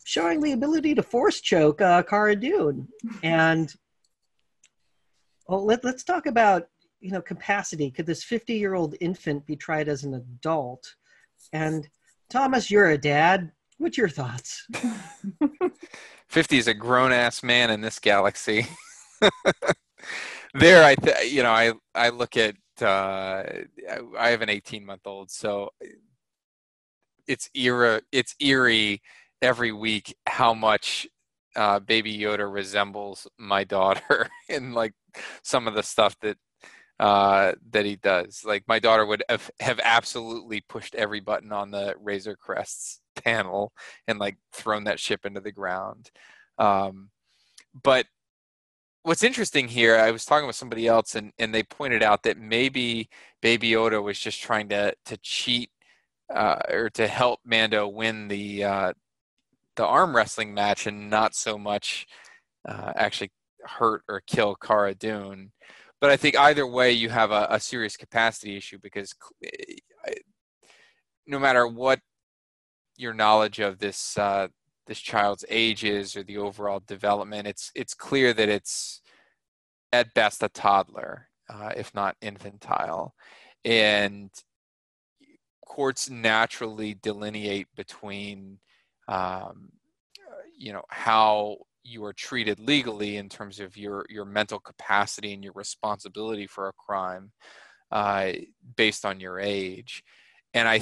showing the ability to force choke uh, Cara Dune. And well, let, let's talk about you know capacity. Could this 50 year old infant be tried as an adult? And Thomas, you're a dad. What's your thoughts? 50 is a grown ass man in this galaxy. there, I th- you know I I look at uh, I have an 18 month old, so it's era it's eerie every week how much uh, baby yoda resembles my daughter in like some of the stuff that uh, that he does. Like my daughter would have, have absolutely pushed every button on the razor crests panel and like thrown that ship into the ground. Um, but what's interesting here i was talking with somebody else and, and they pointed out that maybe baby yoda was just trying to to cheat uh, or to help Mando win the uh, the arm wrestling match and not so much uh, actually hurt or kill Cara Dune. But I think either way, you have a, a serious capacity issue because eh, no matter what your knowledge of this uh, this child's age is or the overall development, it's it's clear that it's at best a toddler, uh, if not infantile, and courts naturally delineate between um, you know how you are treated legally in terms of your your mental capacity and your responsibility for a crime uh, based on your age. And i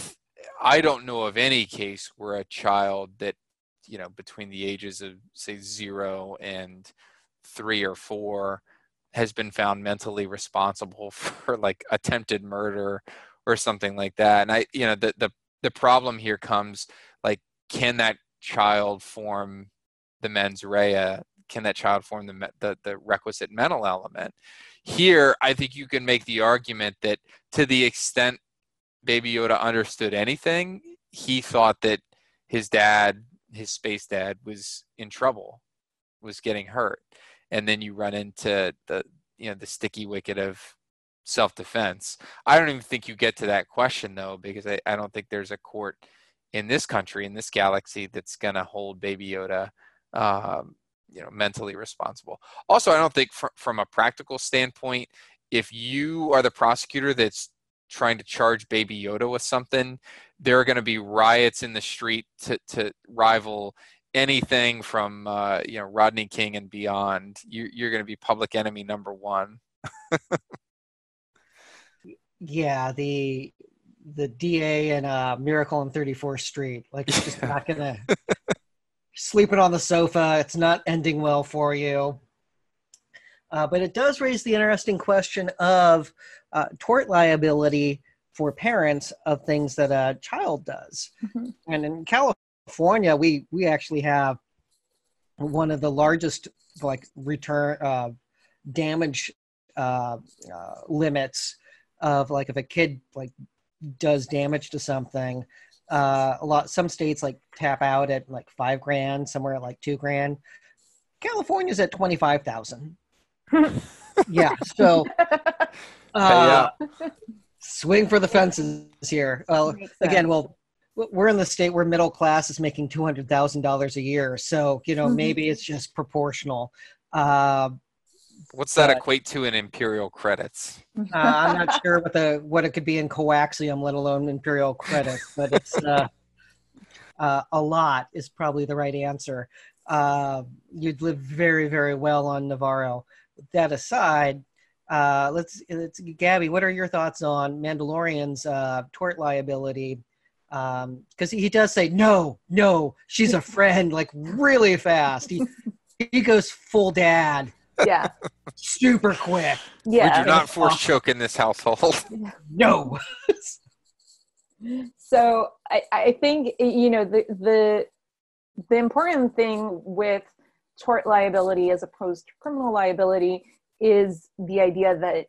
i don't know of any case where a child that you know between the ages of say zero and three or four has been found mentally responsible for like attempted murder or something like that. And I, you know, the the the problem here comes like, can that child form the mens rea? can that child form the, the the requisite mental element here i think you can make the argument that to the extent baby yoda understood anything he thought that his dad his space dad was in trouble was getting hurt and then you run into the you know the sticky wicket of self-defense. I don't even think you get to that question though because i, I don't think there's a court in this country in this galaxy that's going to hold baby yoda um, you know mentally responsible. Also i don't think fr- from a practical standpoint if you are the prosecutor that's trying to charge baby yoda with something there are going to be riots in the street to, to rival anything from uh, you know rodney king and beyond. You, you're going to be public enemy number one yeah the the da and uh, miracle on 34th street like it's just not gonna sleeping on the sofa. It's not ending well for you. Uh, but it does raise the interesting question of uh, tort liability for parents of things that a child does. Mm-hmm. And in California, we we actually have one of the largest like return uh, damage uh, uh, limits of like if a kid like does damage to something uh, a lot some states like tap out at like five grand somewhere at like two grand. California's at 25000 yeah so uh, yeah. swing for the fences here. Well again well we're in the state where middle class is making $200000 a year so you know mm-hmm. maybe it's just proportional. Uh, What's that equate to in imperial credits? Uh, I'm not sure what the what it could be in coaxium, let alone imperial credits, but it's uh, uh, a lot is probably the right answer. Uh, you'd live very very well on Navarro. That aside, uh, let's let's Gabby, what are your thoughts on Mandalorian's uh, tort liability? Because um, he does say no, no, she's a friend, like really fast. He he goes full dad yeah. Super quick. Yeah. We do not force choke in this household? No. So I, I think you know the the the important thing with tort liability as opposed to criminal liability is the idea that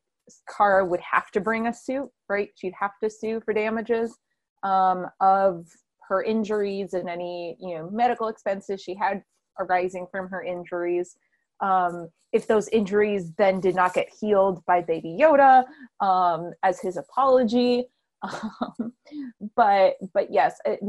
Cara would have to bring a suit, right? She'd have to sue for damages um, of her injuries and any you know medical expenses she had arising from her injuries um, if those injuries then did not get healed by baby yoda um, as his apology. Um, but but yes it,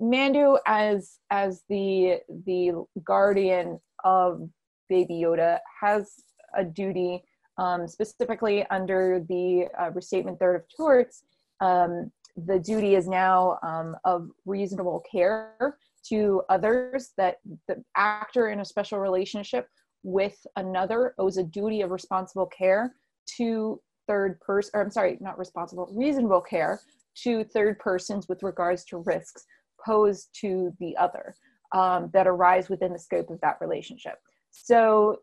Mando as as the the guardian of baby yoda has a duty um, specifically under the uh, restatement third of torts um, the duty is now um, of reasonable care to others that the actor in a special relationship with another owes a duty of responsible care to third person or i'm sorry not responsible reasonable care to third persons with regards to risks posed to the other um, that arise within the scope of that relationship. So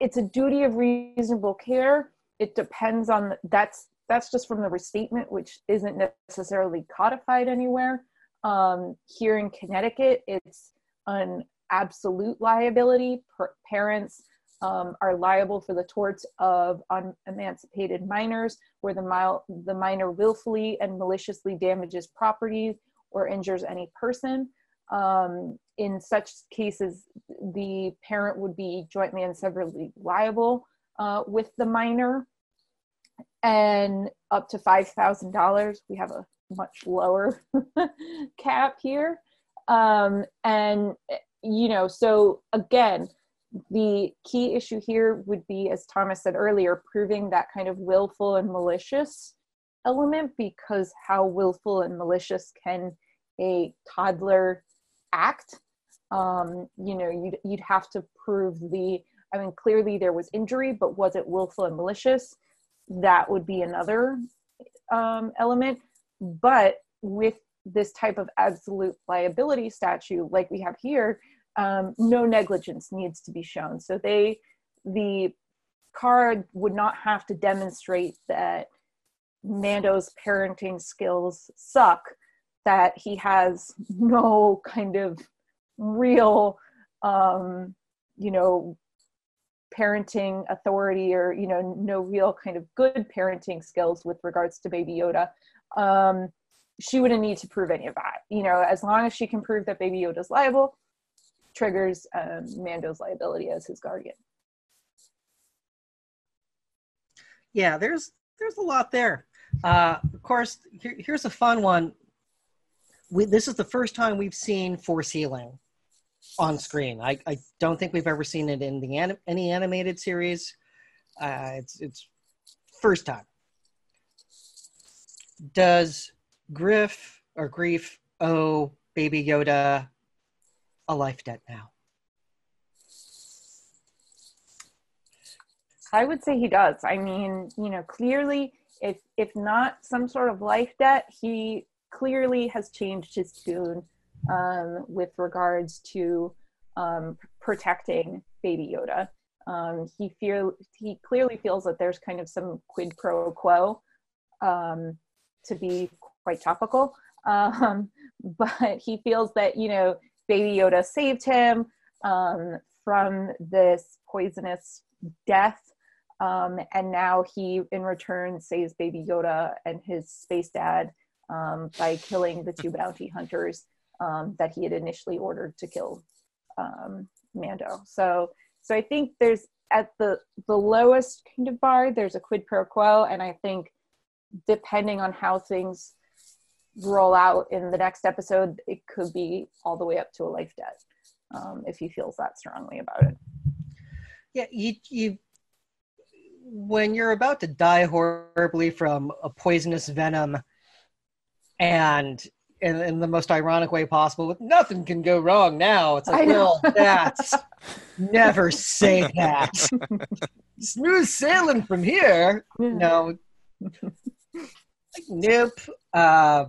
it's a duty of reasonable care. It depends on that's that's just from the restatement which isn't necessarily codified anywhere um, here in Connecticut, it's an absolute liability. parents um, are liable for the torts of unemancipated minors, where the, mile, the minor willfully and maliciously damages property or injures any person. Um, in such cases, the parent would be jointly and severally liable uh, with the minor, and up to $5,000. We have a much lower cap here. Um, and, you know, so again, the key issue here would be, as Thomas said earlier, proving that kind of willful and malicious element because how willful and malicious can a toddler act? Um, you know, you'd, you'd have to prove the, I mean, clearly there was injury, but was it willful and malicious? That would be another um, element. But with this type of absolute liability statute, like we have here, um, no negligence needs to be shown. So they, the Cara would not have to demonstrate that Mando's parenting skills suck, that he has no kind of real um, you know parenting authority or you know no real kind of good parenting skills with regards to baby yoda um, she wouldn't need to prove any of that you know as long as she can prove that baby yoda's liable triggers um, mando's liability as his guardian yeah there's there's a lot there uh, of course here, here's a fun one we, this is the first time we've seen force healing on screen. I, I don't think we've ever seen it in the anim- any animated series. Uh, it's it's first time. Does Griff or Grief owe Baby Yoda a life debt now? I would say he does. I mean, you know, clearly, if if not some sort of life debt, he clearly has changed his tune um, with regards to um, protecting Baby Yoda. Um, he feel he clearly feels that there's kind of some quid pro quo um, to be quite topical, um, but he feels that you know Baby Yoda saved him um, from this poisonous death. Um, and now he, in return, saves Baby Yoda and his space dad um, by killing the two bounty hunters um, that he had initially ordered to kill um, Mando. So, so I think there's at the the lowest kind of bar, there's a quid pro quo, and I think depending on how things roll out in the next episode, it could be all the way up to a life debt um, if he feels that strongly about it. Yeah, you you when you're about to die horribly from a poisonous venom and in, in the most ironic way possible with nothing can go wrong now. It's like well that's never say that. Smooth sailing from here. No. like, nope uh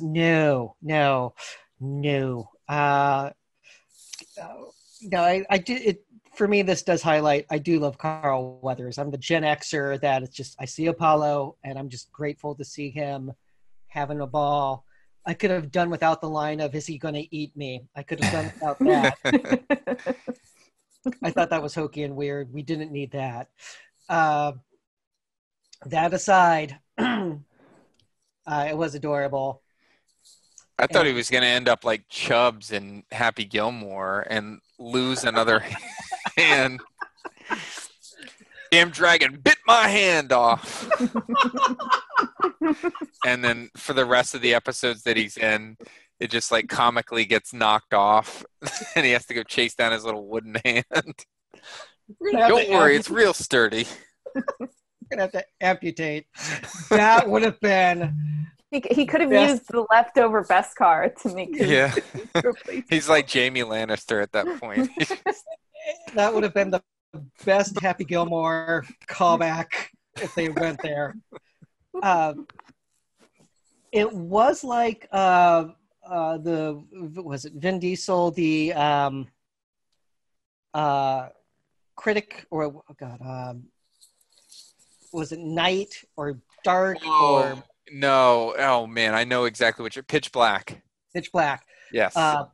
no no no uh no i i did it for me this does highlight i do love carl weathers i'm the gen xer that it's just i see apollo and i'm just grateful to see him having a ball. I could have done without the line of "Is he going to eat me?" I could have done without that. I thought that was hokey and weird. We didn't need that. Uh, that aside, uh, it was adorable. I thought and, he was going to end up like Chubbs and Happy Gilmore and lose another hand. Damn dragon bit my hand off. and then for the rest of the episodes that he's in, it just like comically gets knocked off and he has to go chase down his little wooden hand. Don't worry, it's real sturdy. We're gonna have to amputate. That would have been. He, he could have best. used the leftover Beskar to make his. Yeah. He's like Jaime Lannister at that point. that would have been the best Happy Gilmore callback if they went there. Uh, it was like uh, uh, the was it Vin Diesel the um, uh, Riddick or oh god um, was it night or dark oh, or no. Oh man. I know exactly what you're pitch black. Pitch black. Yes. Uh,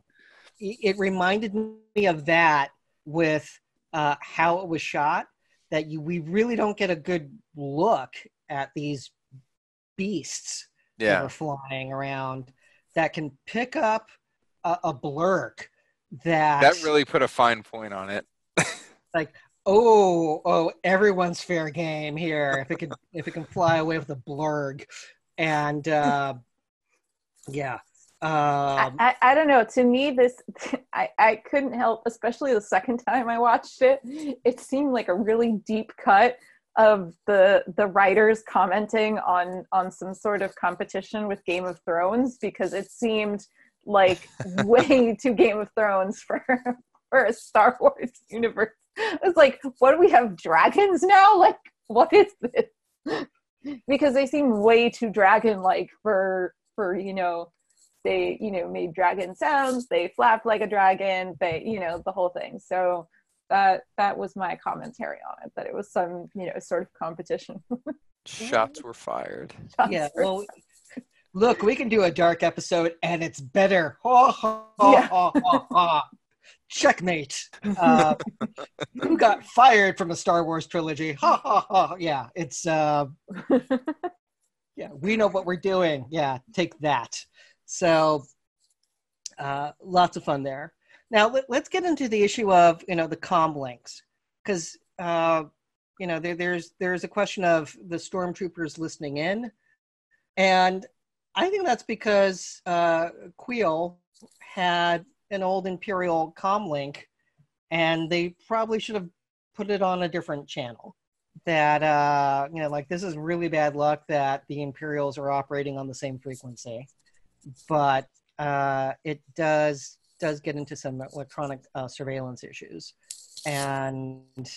it reminded me of that with uh, how it was shot that you we really don't get a good look at these beasts yeah. that are flying around that can pick up a, a blurrg that that really put a fine point on it. Like oh oh everyone's fair game here if it can if it can fly away with a blurg, and uh yeah um, I, I, don't know. To me, this I, I couldn't help, especially the second time I watched it. It seemed like a really deep cut of the the writers commenting on on some sort of competition with Game of Thrones because it seemed like way too Game of Thrones for for a Star Wars universe. It's like, what do we have dragons now? Like, what is this? because they seem way too dragon like for for you know they you know made dragon sounds they flapped like a dragon they you know the whole thing so that that was my commentary on it that it was some you know sort of competition shots were fired shots yeah were well look we can do a dark episode and it's better ha, ha, ha, yeah. ha, ha, ha. Checkmate. Uh, who got fired from the Star Wars trilogy? Ha ha ha! Yeah, it's uh, yeah, we know what we're doing. Yeah, take that. So, uh, lots of fun there. Now let, us get into the issue of you know the com links because uh, you know there, there's there's a question of the stormtroopers listening in, and I think that's because uh, Kuiil had an old Imperial comlink, and they probably should have put it on a different channel. That uh, you know, like this is really bad luck that the Imperials are operating on the same frequency, but uh, it does does get into some electronic uh, surveillance issues, and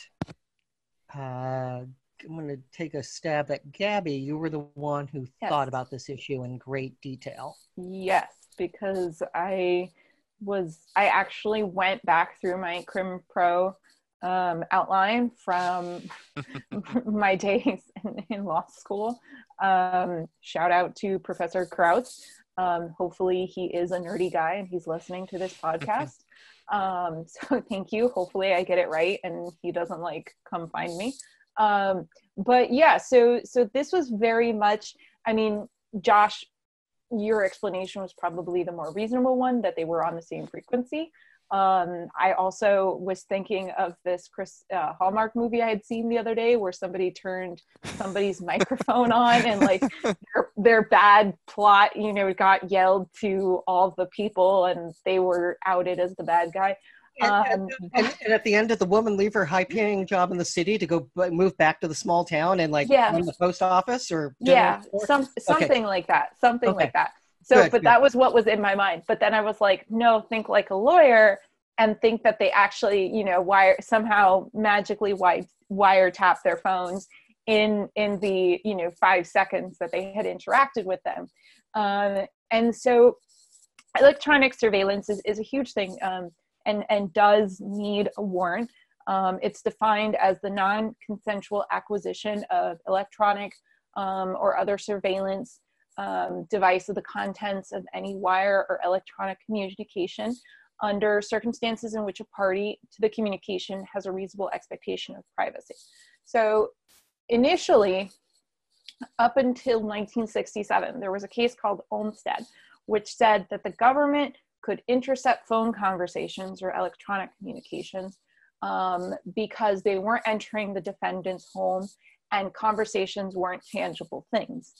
uh, I'm going to take a stab at Gabby. You were the one who yes. thought about this issue in great detail. Yes, because I was I actually went back through my Crim Pro um, outline from my days in, in law school. Um, shout out to Professor Krautz. Um, hopefully, he is a nerdy guy and he's listening to this podcast. Um, so, thank you. Hopefully, I get it right and he doesn't like come find me. Um, but yeah, so so this was very much. I mean, Josh your explanation was probably the more reasonable one that they were on the same frequency. Um, I also was thinking of this Chris uh, Hallmark movie I had seen the other day where somebody turned somebody's microphone on and like their, their bad plot, you know, got yelled to all the people and they were outed as the bad guy. And, um, and, and, at the end, did the woman leave her high-paying job in the city to go move back to the small town and like yeah. run the post office or yeah, some something okay. like that, something okay. like that. So, good, but good. that was what was in my mind. But then I was like, no, think like a lawyer and think that they actually, you know, wire somehow magically wire wiretap their phones in in the you know five seconds that they had interacted with them. Um, and so, electronic surveillance is, is a huge thing. Um, and, and does need a warrant. Um, it's defined as the non consensual acquisition of electronic um, or other surveillance um, device of the contents of any wire or electronic communication under circumstances in which a party to the communication has a reasonable expectation of privacy. So, initially, up until 1967, there was a case called Olmstead, which said that the government could intercept phone conversations or electronic communications um, because they weren't entering the defendant's home and conversations weren't tangible things.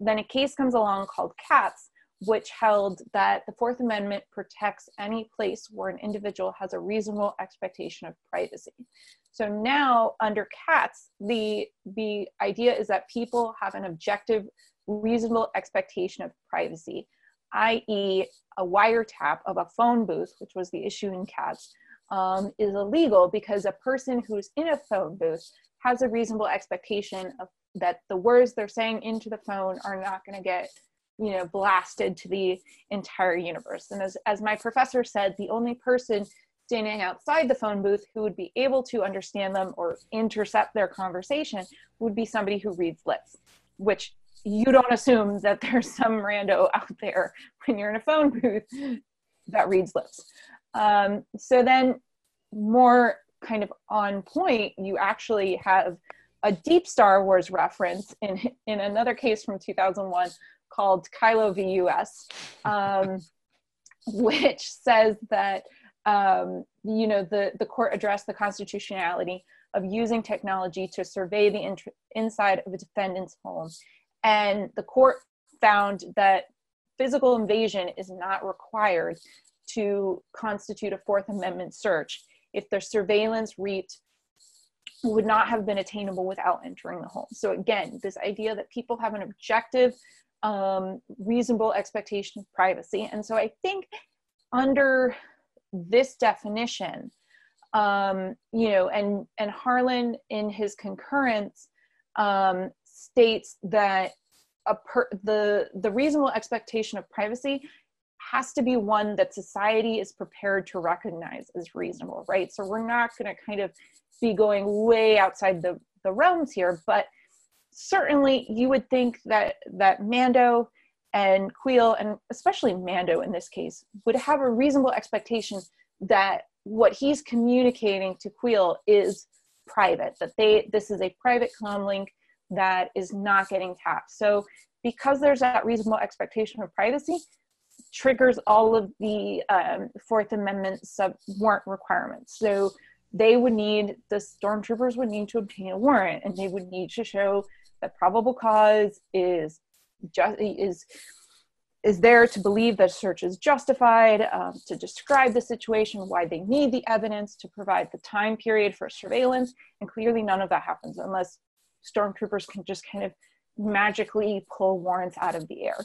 Then a case comes along called Katz, which held that the Fourth Amendment protects any place where an individual has a reasonable expectation of privacy. So now, under Katz, the the idea is that people have an objective, reasonable expectation of privacy i.e., a wiretap of a phone booth, which was the issue in Katz, um, is illegal because a person who's in a phone booth has a reasonable expectation of that the words they're saying into the phone are not going to get you know blasted to the entire universe. And as, as my professor said the only person standing outside the phone booth who would be able to understand them or intercept their conversation would be somebody who reads lips which you don't assume that there's some rando out there when you're in a phone booth that reads lips. Um, so then, more kind of on point, you actually have a deep Star Wars reference in in another case from 2001 called Kyllo v. U.S., um, which says that um, you know the the court addressed the constitutionality of using technology to survey the int- inside of a defendant's home and the court found that physical invasion is not required to constitute a Fourth Amendment search if the surveillance reaped would not have been attainable without entering the home. So again, this idea that people have an objective, um, reasonable expectation of privacy. And so I think under this definition, um, you know, and and Harlan in his concurrence um, states that a per, the the reasonable expectation of privacy has to be one that society is prepared to recognize as reasonable, right? So we're not going to kind of be going way outside the the realms here, but certainly you would think that that Mando and Kuiil, and especially Mando in this case, would have a reasonable expectation that what he's communicating to Kuiil is private, that they this is a private comlink that is not getting tapped. So because there's that reasonable expectation of privacy, triggers all of the um, Fourth Amendment sub warrant requirements. So they would need the stormtroopers would need to obtain a warrant, and they would need to show that probable cause is just is is there to believe that search is justified, um, to describe the situation, why they need the evidence, to provide the time period for surveillance, and clearly none of that happens unless stormtroopers can just kind of magically pull warrants out of the air.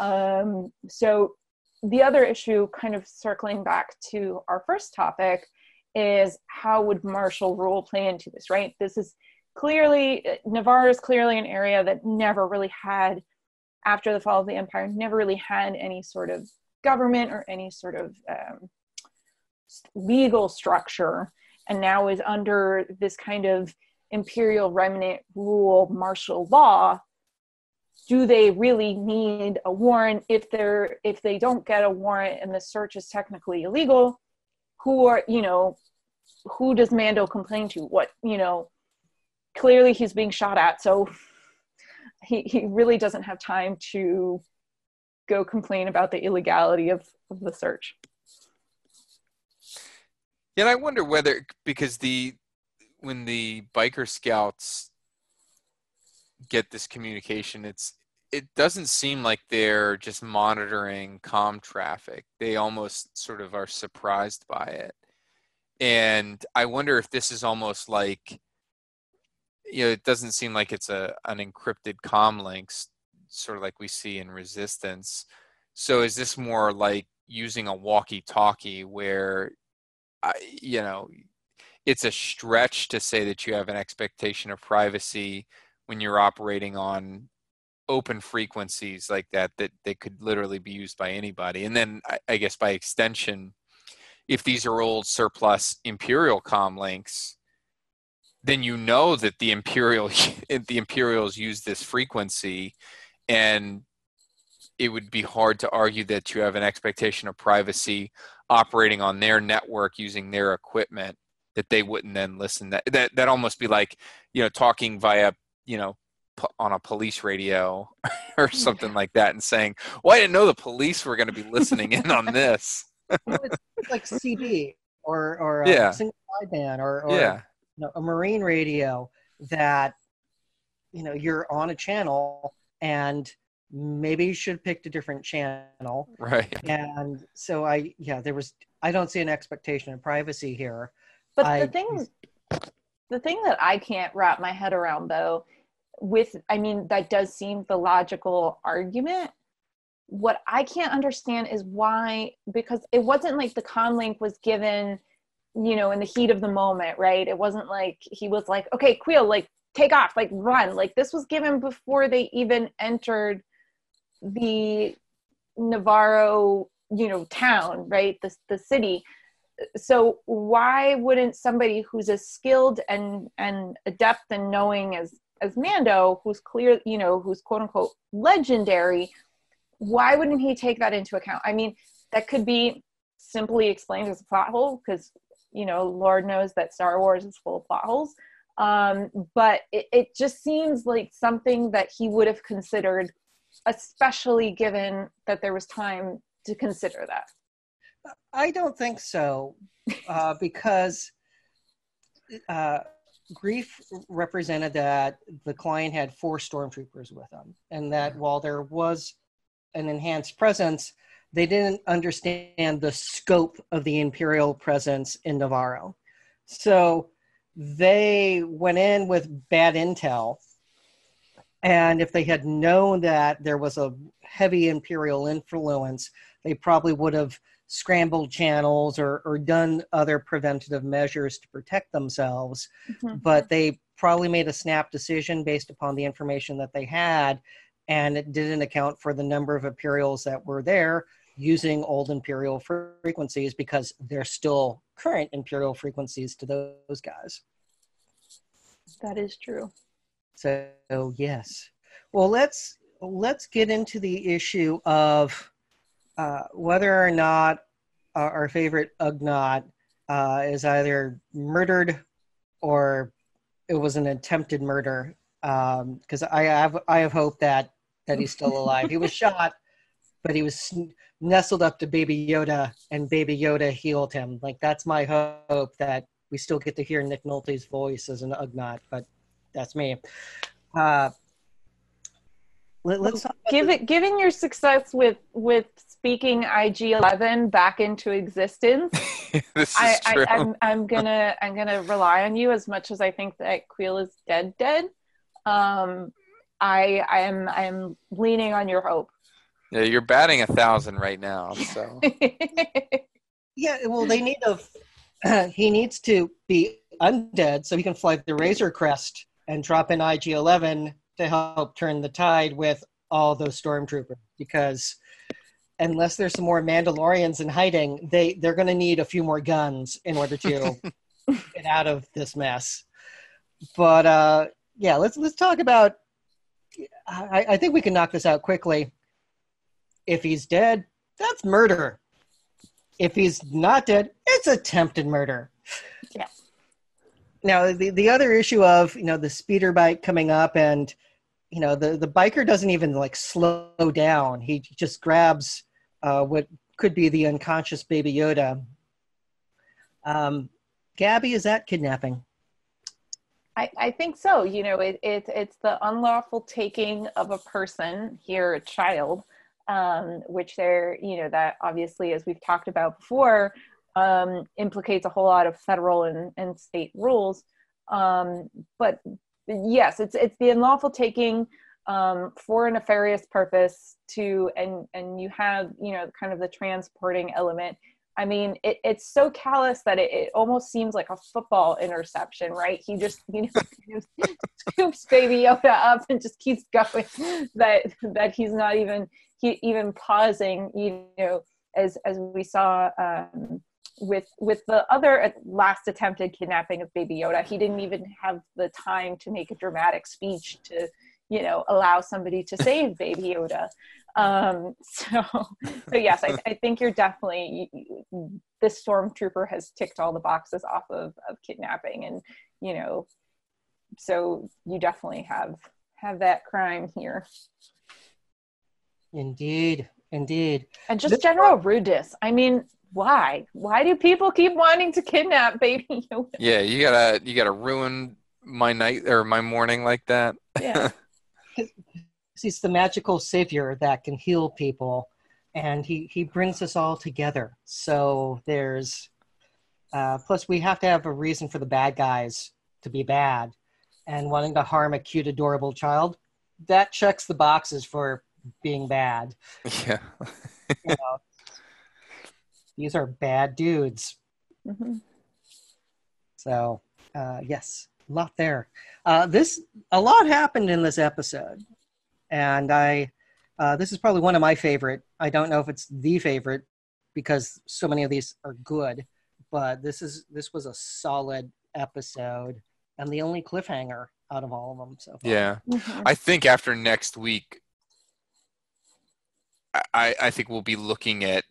Um, so the other issue, kind of circling back to our first topic, is how would martial rule play into this, right? This is clearly, Navarro is clearly an area that never really had, after the fall of the empire, never really had any sort of government or any sort of um, legal structure, and now is under this kind of imperial remnant rule martial law do they really need a warrant? If they're if they don't get a warrant and the search is technically illegal who are you know who does mando complain to? What you know clearly he's being shot at so he, he really doesn't have time to go complain about the illegality of, of the search. And i wonder whether because the when the biker scouts get this communication it's it doesn't seem like they're just monitoring com traffic. They almost sort of are surprised by it. And i wonder if this is almost like you know it doesn't seem like it's a an encrypted com links sort of like we see in resistance. So is this more like using a walkie talkie where I, you know it's a stretch to say that you have an expectation of privacy when you're operating on open frequencies like that that they could literally be used by anybody. And then I, I, guess by extension if these are old surplus imperial com links then you know that the imperial the imperials use this frequency and it would be hard to argue that you have an expectation of privacy operating on their network using their equipment that they wouldn't then listen that that that almost be like you know talking via you know on a police radio or something like that and saying well i didn't know the police were going to be listening in on this. It's like cb or or a yeah. single sideband or, or yeah. you know, a marine radio that you know you're on a channel and maybe you should have picked a different channel. Right. And so i yeah there was i don't see an expectation of privacy here but I, the thing, the thing that I can't wrap my head around though, with I mean that does seem the logical argument. What I can't understand is why, because it wasn't like the comlink was given, you know, in the heat of the moment, right? It wasn't like he was like, okay, Kuiil, like take off, like run. Like this was given before they even entered the Navarro, you know, town, right? The the city so why wouldn't somebody who's as skilled and and adept and knowing as as Mando, who's clear, you know, who's quote unquote legendary, why wouldn't he take that into account? I mean, that could be simply explained as a plot hole because you know, Lord knows that Star Wars is full of plot holes. Um, but it, it just seems like something that he would have considered, especially given that there was time to consider that. I don't think so, uh, because uh, Greef represented that the client had four stormtroopers with them, and that while there was an enhanced presence, they didn't understand the scope of the imperial presence in Navarro. So they went in with bad intel. And if they had known that there was a heavy imperial influence, they probably would have scrambled channels or, or done other preventative measures to protect themselves, mm-hmm. but they probably made a snap decision based upon the information that they had, and it didn't account for the number of Imperials that were there using old Imperial frequencies because they're still current Imperial frequencies to those guys. That is true. So yes. Well, let's let's get into the issue of uh, whether or not our, our favorite Ugnaught uh, is either murdered or it was an attempted murder. Because um, I have I have hope that that he's still alive. he was shot, but he was nestled up to Baby Yoda, and Baby Yoda healed him. Like that's my hope that we still get to hear Nick Nolte's voice as an Ugnaught, but that's me. Uh, let, us give it given your success with with speaking IG11 back into existence. this is I, true. I, am I'm, I'm gonna I'm gonna rely on you as much as I think that Kuiil is dead dead. Um, I I am I am leaning on your hope. Yeah, you're batting a thousand right now. So yeah, well, they need a. he needs to be undead so he can fly the Razor Crest and drop in IG Eleven to help turn the tide with all those stormtroopers because unless there's some more Mandalorians in hiding, they they're going to need a few more guns in order to get out of this mess. But uh, yeah, let's let's talk about. I, I think we can knock this out quickly. If he's dead, that's murder. If he's not dead, it's attempted murder. Yeah. Now the the other issue of you know the speeder bike coming up and you know the the biker doesn't even like slow down. He just grabs uh, what could be the unconscious Baby Yoda. Um, Gabby, is that kidnapping? I, I think so. You know, it, it, it's the unlawful taking of a person, here a child, um, which there, you know, that obviously, as we've talked about before, um, implicates a whole lot of federal and, and state rules. Um, but yes, it's it's the unlawful taking um, for a nefarious purpose to and and you have you know kind of the transporting element. I mean it, it's so callous that it, it, almost seems like a football interception right? He just you know scoops baby yoda up and just keeps going that that he's not even he even pausing you know as as we saw um, with with the other last attempted kidnapping of baby yoda. He didn't even have the time to make a dramatic speech to you know allow somebody to save baby yoda. Um, so so yes I, I think you're definitely this stormtrooper has ticked all the boxes off of, of kidnapping and you know so you definitely have have that crime here. Indeed indeed. And just general rudeness. I mean why? Why do people keep wanting to kidnap baby yoda? Yeah you gotta you gotta ruin my night or my morning like that. Yeah he's the magical savior that can heal people and he he brings us all together. So there's uh, plus we have to have a reason for the bad guys to be bad and wanting to harm a cute adorable child that checks the boxes for being bad. Yeah. You know, these are bad dudes. Mm-hmm. so uh, yes a lot there uh, this a lot happened in this episode and I uh, this is probably one of my favorite. I don't know if it's the favorite because so many of these are good, but this is this was a solid episode and the only cliffhanger out of all of them so far. Yeah, mm-hmm. I think after next week, I I think we'll be looking at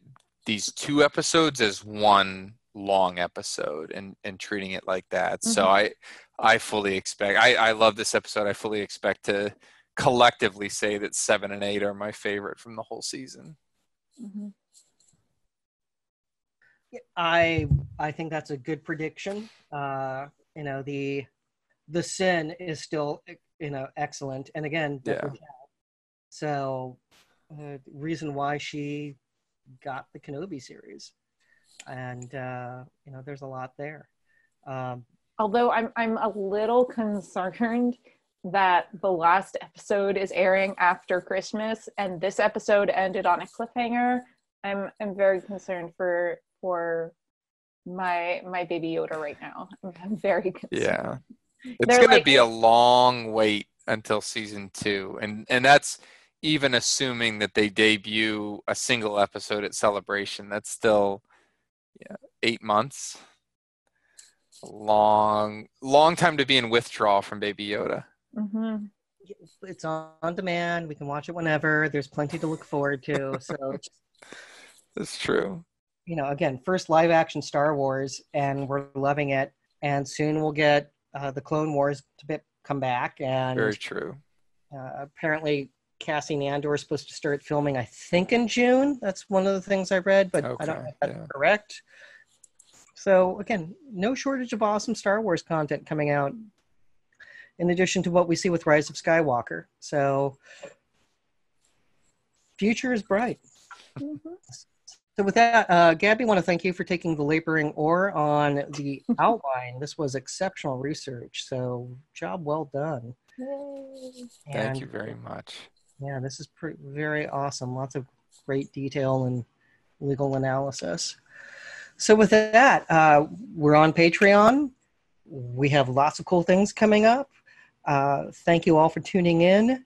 these two episodes as one long episode and and treating it like that. Mm-hmm. So I I fully expect I I love this episode. I fully expect to collectively say that seven and eight are my favorite from the whole season. Mm-hmm. I I think that's a good prediction. Uh, you know the the sin is still you know excellent, and again, yeah. so uh, reason why she got the Kenobi series, and uh, you know there's a lot there. Um, Although I'm I'm a little concerned that the last episode is airing after Christmas and this episode ended on a cliffhanger, I'm I'm very concerned for for my my baby Yoda right now. I'm very concerned. Yeah. It's They're gonna like, be a long wait until season two. And and that's even assuming that they debut a single episode at celebration. That's still yeah, eight months. Long long time to be in withdrawal from Baby Yoda. Mm-hmm. It's on demand. We can watch it whenever. There's plenty to look forward to. So that's true. you know, again, first live action Star Wars, and we're loving it. And soon we'll get uh, the Clone Wars to come back. And very true. Uh, apparently, Cassian Andor is supposed to start filming, I think, in June. That's one of the things I read, but okay, I don't know if that's yeah. correct. So again, no shortage of awesome Star Wars content coming out. In addition to what we see with Rise of Skywalker, so future is bright. Mm-hmm. So with that, uh, Gabby, I want to thank you for taking the laboring oar on the outline. This was exceptional research, so job well done. Thank you very much. Yeah, this is pretty, very awesome. Lots of great detail and legal analysis. So with that, uh, we're on Patreon. We have lots of cool things coming up. Uh, thank you all for tuning in.